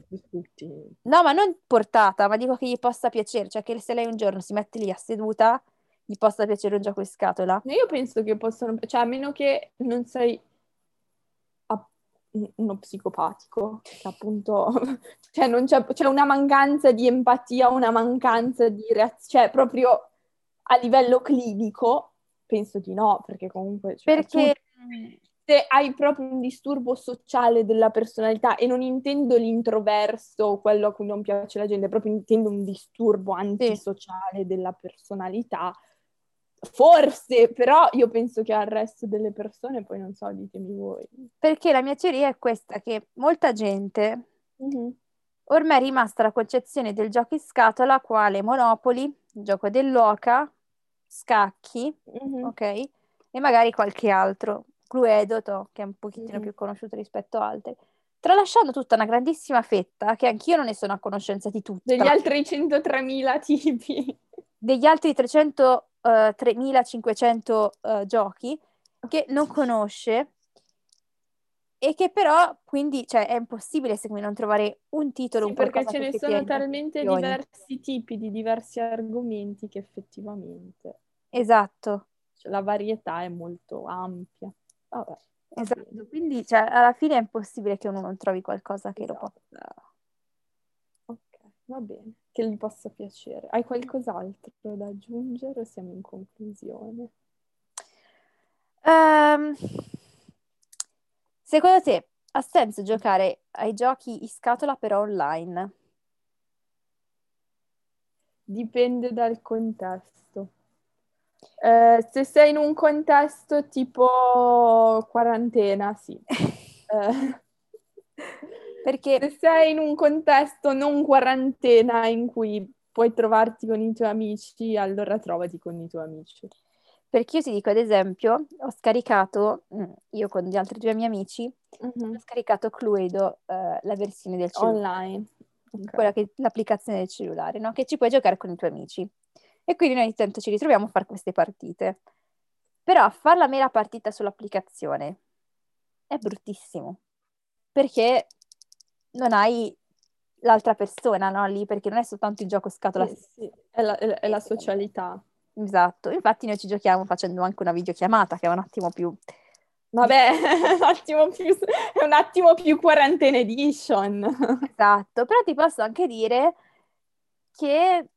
No, ma non portata, ma dico che gli possa piacere, cioè che se lei un giorno si mette lì a seduta, gli possa piacere un gioco in scatola. Io penso che possano, cioè a meno che non sei uno psicopatico, che appunto, cioè non c'è, c'è una mancanza di empatia, una mancanza di reazione, cioè proprio a livello clinico, penso di no, perché comunque... Cioè, perché... Tu se hai proprio un disturbo sociale della personalità, e non intendo l'introverso, quello a cui non piace la gente, proprio intendo un disturbo antisociale della personalità, forse, però io penso che al resto delle persone, poi non so, ditemi voi. Perché la mia teoria è questa, che molta gente mm-hmm. ormai è rimasta la concezione del gioco in scatola quale Monopoli, gioco dell'oca, scacchi, mm-hmm. ok? E magari qualche altro. Cluedo, che è un pochettino mm-hmm. più conosciuto rispetto a altri, tralasciando tutta una grandissima fetta, che anch'io non ne sono a conoscenza di tutti. Degli altri 103.000 tipi. Degli altri 303.500 uh, uh, giochi che non conosce. e che però, quindi, cioè, è impossibile secondo me non trovare un titolo, Sì, un perché ce ne sono talmente diversi tipi di diversi argomenti che effettivamente Esatto, cioè, la varietà è molto ampia. Vabbè, va esatto. Quindi, cioè, alla fine è impossibile che uno non trovi qualcosa che lo Esatto. possa... Ok, va bene, che gli possa piacere. Hai qualcos'altro da aggiungere o siamo in conclusione? Ehm, secondo te ha senso giocare ai giochi in scatola però online? Dipende dal contesto. Eh, se sei in un contesto tipo quarantena, sì. Eh, Perché se sei in un contesto non quarantena in cui puoi trovarti con i tuoi amici, allora trovati con i tuoi amici. Perché io ti dico, ad esempio, ho scaricato, mm, io con gli altri due miei amici, Mhm. ho scaricato Cluedo, eh, la versione del cellulare, Online. Ok. quella che l'applicazione del cellulare, no? Che ci puoi giocare con i tuoi amici. E quindi noi ogni tanto ci ritroviamo a fare queste partite. Però fare la mera partita sull'applicazione è bruttissimo. Perché non hai l'altra persona, no? Lì, perché non è soltanto il gioco scatola. Sì, sì, È la, è- è la socialità. Esatto, infatti noi ci giochiamo facendo anche una videochiamata che è un attimo più... Vabbè, un attimo più, è un attimo più quarantena edition. Esatto, però ti posso anche dire che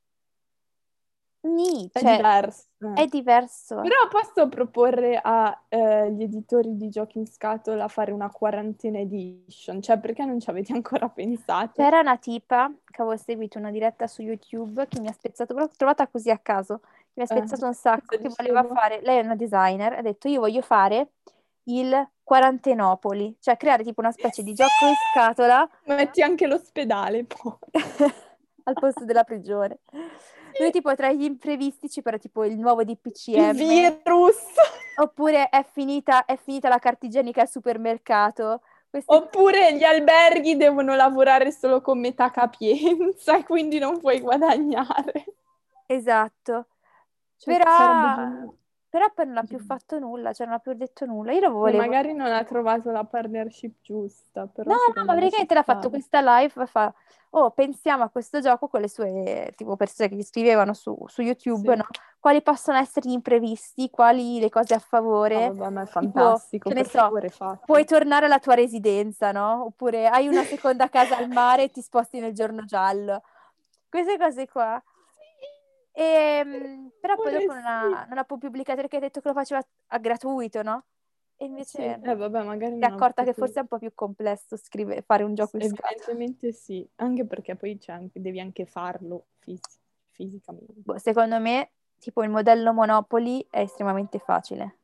Nì, È cioè, diverso. è diverso. Però posso proporre agli editori di giochi in scatola fare una quarantena edition, cioè perché non ci avete ancora pensato? C'era una tipa che avevo seguito una diretta su YouTube che mi ha spezzato, l'ho trovata così a caso, mi ha Eh, spezzato un sacco, che voleva fare, lei è una designer, ha detto io voglio fare il Quarantenopoli, cioè creare tipo una specie di gioco in scatola Metti anche l'ospedale poi. al posto della prigione. Lui tipo tra gli imprevisti ci però tipo il nuovo Il DPCM, virus! oppure è finita, è finita la carta igienica al supermercato. Queste Oppure gli alberghi devono lavorare solo con metà capienza e quindi non puoi guadagnare. Esatto. Cioè, Però. Però poi non ha più fatto nulla, cioè non ha più detto nulla. Io lo E volevo... magari non ha trovato la partnership giusta, però No, no, ma me praticamente l'ha fatto questa live, fa, oh, pensiamo a questo gioco con le sue, tipo, persone che gli scrivevano su, su YouTube, Sì. no? Quali possono essere gli imprevisti, quali le cose a favore. Vabbè, ma è Tipo, fantastico, che ne per so, puoi tornare alla tua residenza, no? Oppure hai una seconda casa al mare e ti sposti nel giorno giallo. Queste cose qua. Ehm, però poi dopo non ha, non ha più pubblicato perché ha detto che lo faceva a gratuito, no? E Sì, invece eh, vabbè, magari si è accorta che forse è un po' più complesso scrivere, fare un gioco in scatola. Evidentemente sì, anche perché poi anche- devi anche farlo fis- fisicamente. Boh, secondo me, tipo il modello Monopoli è estremamente facile.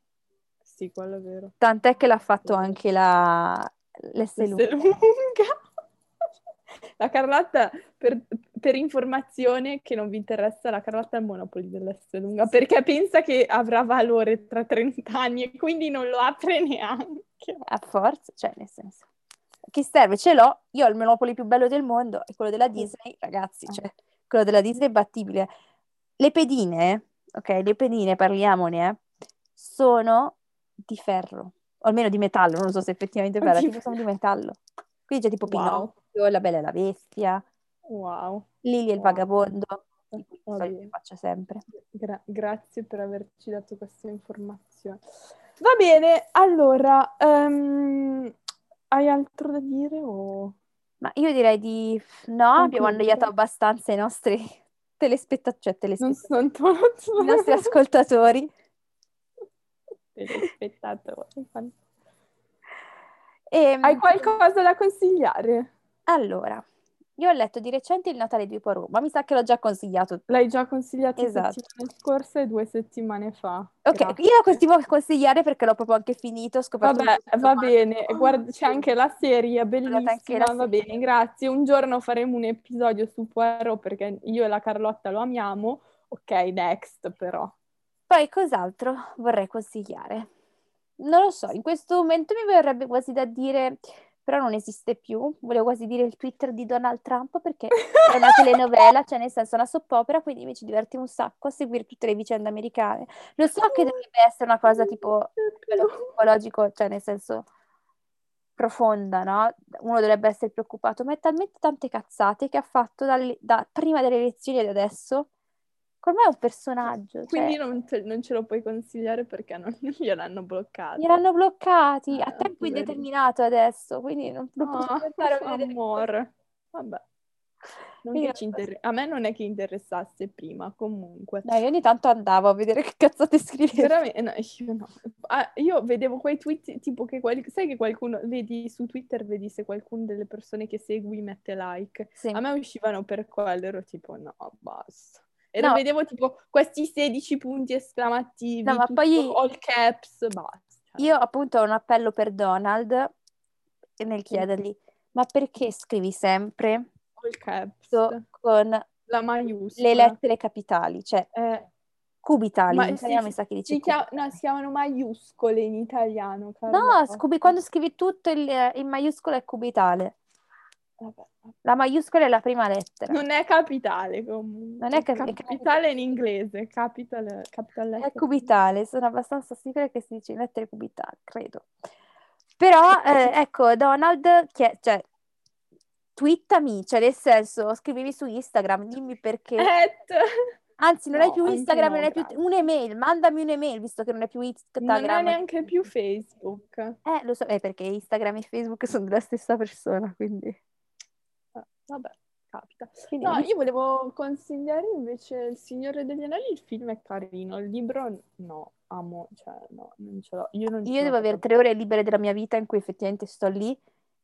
Sì, quello è vero. Tant'è che l'ha fatto anche la l'S lunga. La Carlotta, per, per informazione che non vi interessa, la Carlotta è il Monopoli dell'S lunga perché pensa che avrà valore tra 30 anni e quindi non lo apre neanche. A forza, cioè nel senso. Che serve? Ce l'ho, io ho il Monopoli più bello del mondo e quello della Disney, ragazzi, Ah. cioè, quello della Disney è battibile. Le pedine, ok, le pedine, parliamone, eh, sono di ferro, o almeno di metallo, non so se effettivamente è Di tipo sono di metallo. Quindi c'è tipo Wow. Pinocchio, La Bella e la Bestia, Wow. Lily e il Wow. vagabondo, tipo i Va soliti che bene. faccio sempre. Gra- grazie per averci dato questa informazione. Va bene, allora, ehm, hai altro da dire o... Ma io direi di no, abbiamo Concludere. annoiato abbastanza i nostri telespettatori, cioè telespettatori, i nostri ascoltatori. telespettatori. E, Hai qualcosa da consigliare? Allora, io ho letto di recente Il Natale di Poirot, ma mi sa che l'ho già consigliato. L'hai già consigliato Esatto. settimana scorsa e due settimane fa. Ok, Grazie. io lo continuo a consigliare perché l'ho proprio anche finito, ho scoperto Vabbè, va quanto. bene, guarda, c'è anche la serie, bellissima, la va serie. bene, grazie. Un giorno faremo un episodio su Poirot perché io e la Carlotta lo amiamo. Ok, next però. Poi cos'altro vorrei consigliare? Non lo so, in questo momento mi verrebbe quasi da dire, però non esiste più, volevo quasi dire il Twitter di Donald Trump perché è una telenovela, cioè nel senso una soap opera, quindi mi ci divertiamo un sacco a seguire tutte le vicende americane. Lo so che dovrebbe essere una cosa tipo psicologico, cioè nel senso profonda, no? Uno dovrebbe essere preoccupato, ma è talmente tante cazzate che ha fatto dalle- da prima delle elezioni ad adesso. Me è un personaggio. Quindi cioè, non, te- non ce lo puoi consigliare perché non gliel'hanno bloccato. gliel'hanno bloccati a Eh, tempo indeterminato adesso, quindi non, non posso Ah, andare a vedere. Vabbè. Inter- A me non è che interessasse prima, comunque. No, io ogni tanto andavo a vedere che cazzate scriveva. Veramente, no, io no. Ah, io vedevo quei tweet tipo che quali- sai che qualcuno vedi su Twitter, vedi se qualcuno delle persone che segui mette like. Sì. A me uscivano per quello, ero tipo no, basta. E No. vedevo tipo questi 16 punti esclamativi, No, ma tutto poi- all caps, basta. Io appunto ho un appello per Donald nel chiedergli, ma perché scrivi sempre all caps, con la maiuscola. le lettere capitali, cioè Eh, cubitali, Ma in si- italiano mi sa che dice si chia- cubitali. no, si chiamano maiuscole in italiano, No, Carlotta. scubi- quando scrivi tutto il, in maiuscola è cubitale. Vabbè. La maiuscola è la prima lettera. Non è capitale comunque. Non è cap- è capitale in inglese, capital, capital È letter. cubitale, sono abbastanza sicura che si dice in lettere cubitali, credo. Però, eh, ecco, Donald, che, cioè, twittami, cioè nel senso, scrivimi su Instagram, dimmi perché. Et. Anzi, non No, è più Instagram, no, non è più un'email, mandami un'email, visto che non è più Instagram. Non è neanche più Facebook. Eh, lo so, eh, perché Instagram e Facebook sono della stessa persona, quindi... Vabbè, capita. quindi No, io volevo consigliare invece Il Signore degli Anelli, il film è carino, il libro no, amo, cioè no, non ce l'ho. Io non Io devo avere tre ore libere della mia vita in cui effettivamente sto lì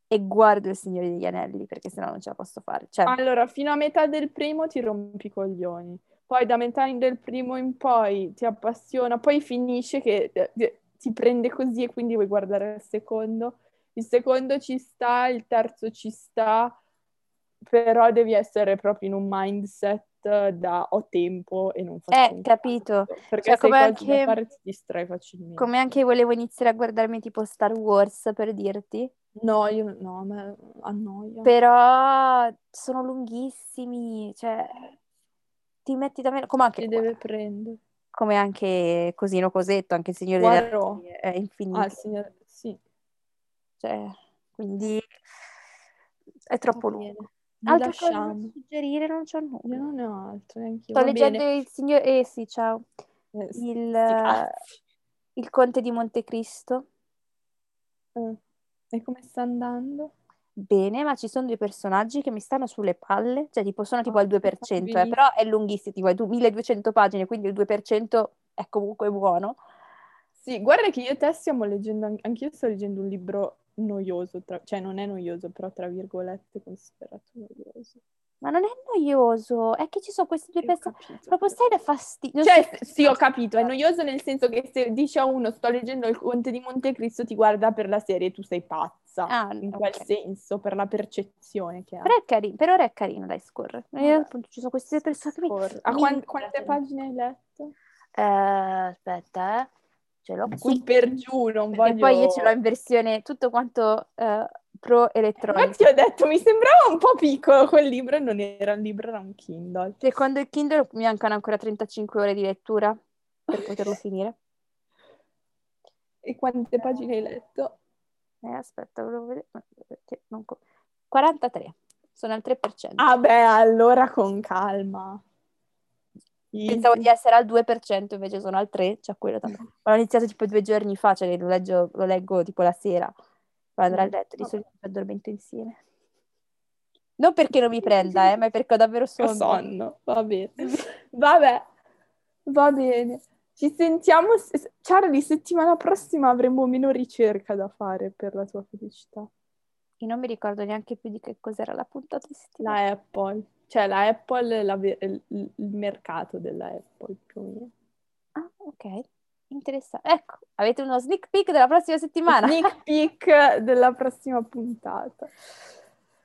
e guardo il Signore degli Anelli, perché sennò non ce la posso fare. Cioè, Allora, fino a metà del primo ti rompi i coglioni, poi da metà del primo in poi ti appassiona, poi finisce che eh, ti prende così e quindi vuoi guardare il secondo. Il secondo ci sta, il terzo ci sta, però devi essere proprio in un mindset da ho tempo e non faccio Eh, un capito. perché Cioè, come da anche- fare ti distrai facilmente. come anche volevo iniziare a guardarmi tipo Star Wars, per dirti, No, io no- a me annoia. però sono lunghissimi, cioè ti metti davvero... Come anche, Ti deve prendere. come anche Cosino Cosetto, anche il Signore Poirot. Anelli è infinito. Ah, signor... sì, Cioè, quindi è troppo lungo. Da lasciamo. suggerire non c'ho Io nulla. non ne ho altro, neanche io. Sto leggendo bene. il signor... Eh sì, ciao. Eh, sti Il, cazzi. il Conte di Montecristo. Eh, E come sta andando? Bene, ma ci sono due personaggi che mi stanno sulle palle, cioè tipo sono tipo Ah, al 2%, eh, però è lunghissimo, tipo è du- 1200 pagine, quindi il 2% è comunque buono. Sì, guarda che io e te stiamo leggendo, an- anch'io sto leggendo un libro noioso, tra- cioè non è noioso, però tra virgolette considerato noioso. Ma non è noioso, è che ci sono questi due personaggi, proprio stai da fastidio. Cioè, sì, ho capito, è noioso nel senso che se dici a uno sto leggendo il Conte di Montecristo ti guarda per la serie, tu sei pazza, Ah, in quel ok. senso, per la percezione che ha. Però è carino, per ora è carino, dai, scorre. E Vabbè. appunto ci sono questi due personaggi. che mi- Scorre. A quante pagine hai letto? Eh, aspetta, eh. Ce l'ho qui. Per giù, non voglio... poi io ce l'ho in versione tutto quanto eh, pro elettronica. Infatti ho detto, mi sembrava un po' piccolo quel libro, e non era un libro, era un Kindle. Secondo il Kindle mi mancano ancora 35 ore di lettura per poterlo finire. E quante pagine hai letto? Eh, aspetta, volevo vedere. non co- 43, sono al 3%. Ah beh, allora con calma. Pensavo di essere al 2%, invece sono al 3%, cioè quello tanto. Ho iniziato tipo due giorni fa, cioè lo, leggo, lo leggo tipo la sera, poi andrò a Mm, letto, di solito ci addormento insieme. Non perché non mi prenda, eh, ma perché ho davvero Ho sonno. sonno, va bene. Vabbè, va bene. Ci sentiamo, Charlie, settimana prossima avremo meno ricerca da fare per la tua felicità. Io non mi ricordo neanche più di che cos'era la puntata di settimana. La Apple, cioè la Apple, la il, il mercato della Apple più o meno. Ah, ok. Interessante. Ecco, avete uno sneak peek della prossima settimana. Sneak peek della prossima puntata.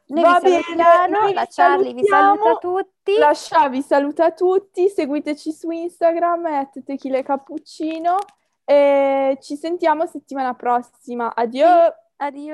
Noi Va bene, noi la Charlie vi saluta tutti. La Scia vi saluta tutti, seguiteci su Instagram, at Tequila Cappuccino e ci sentiamo settimana prossima. Addio! Addio.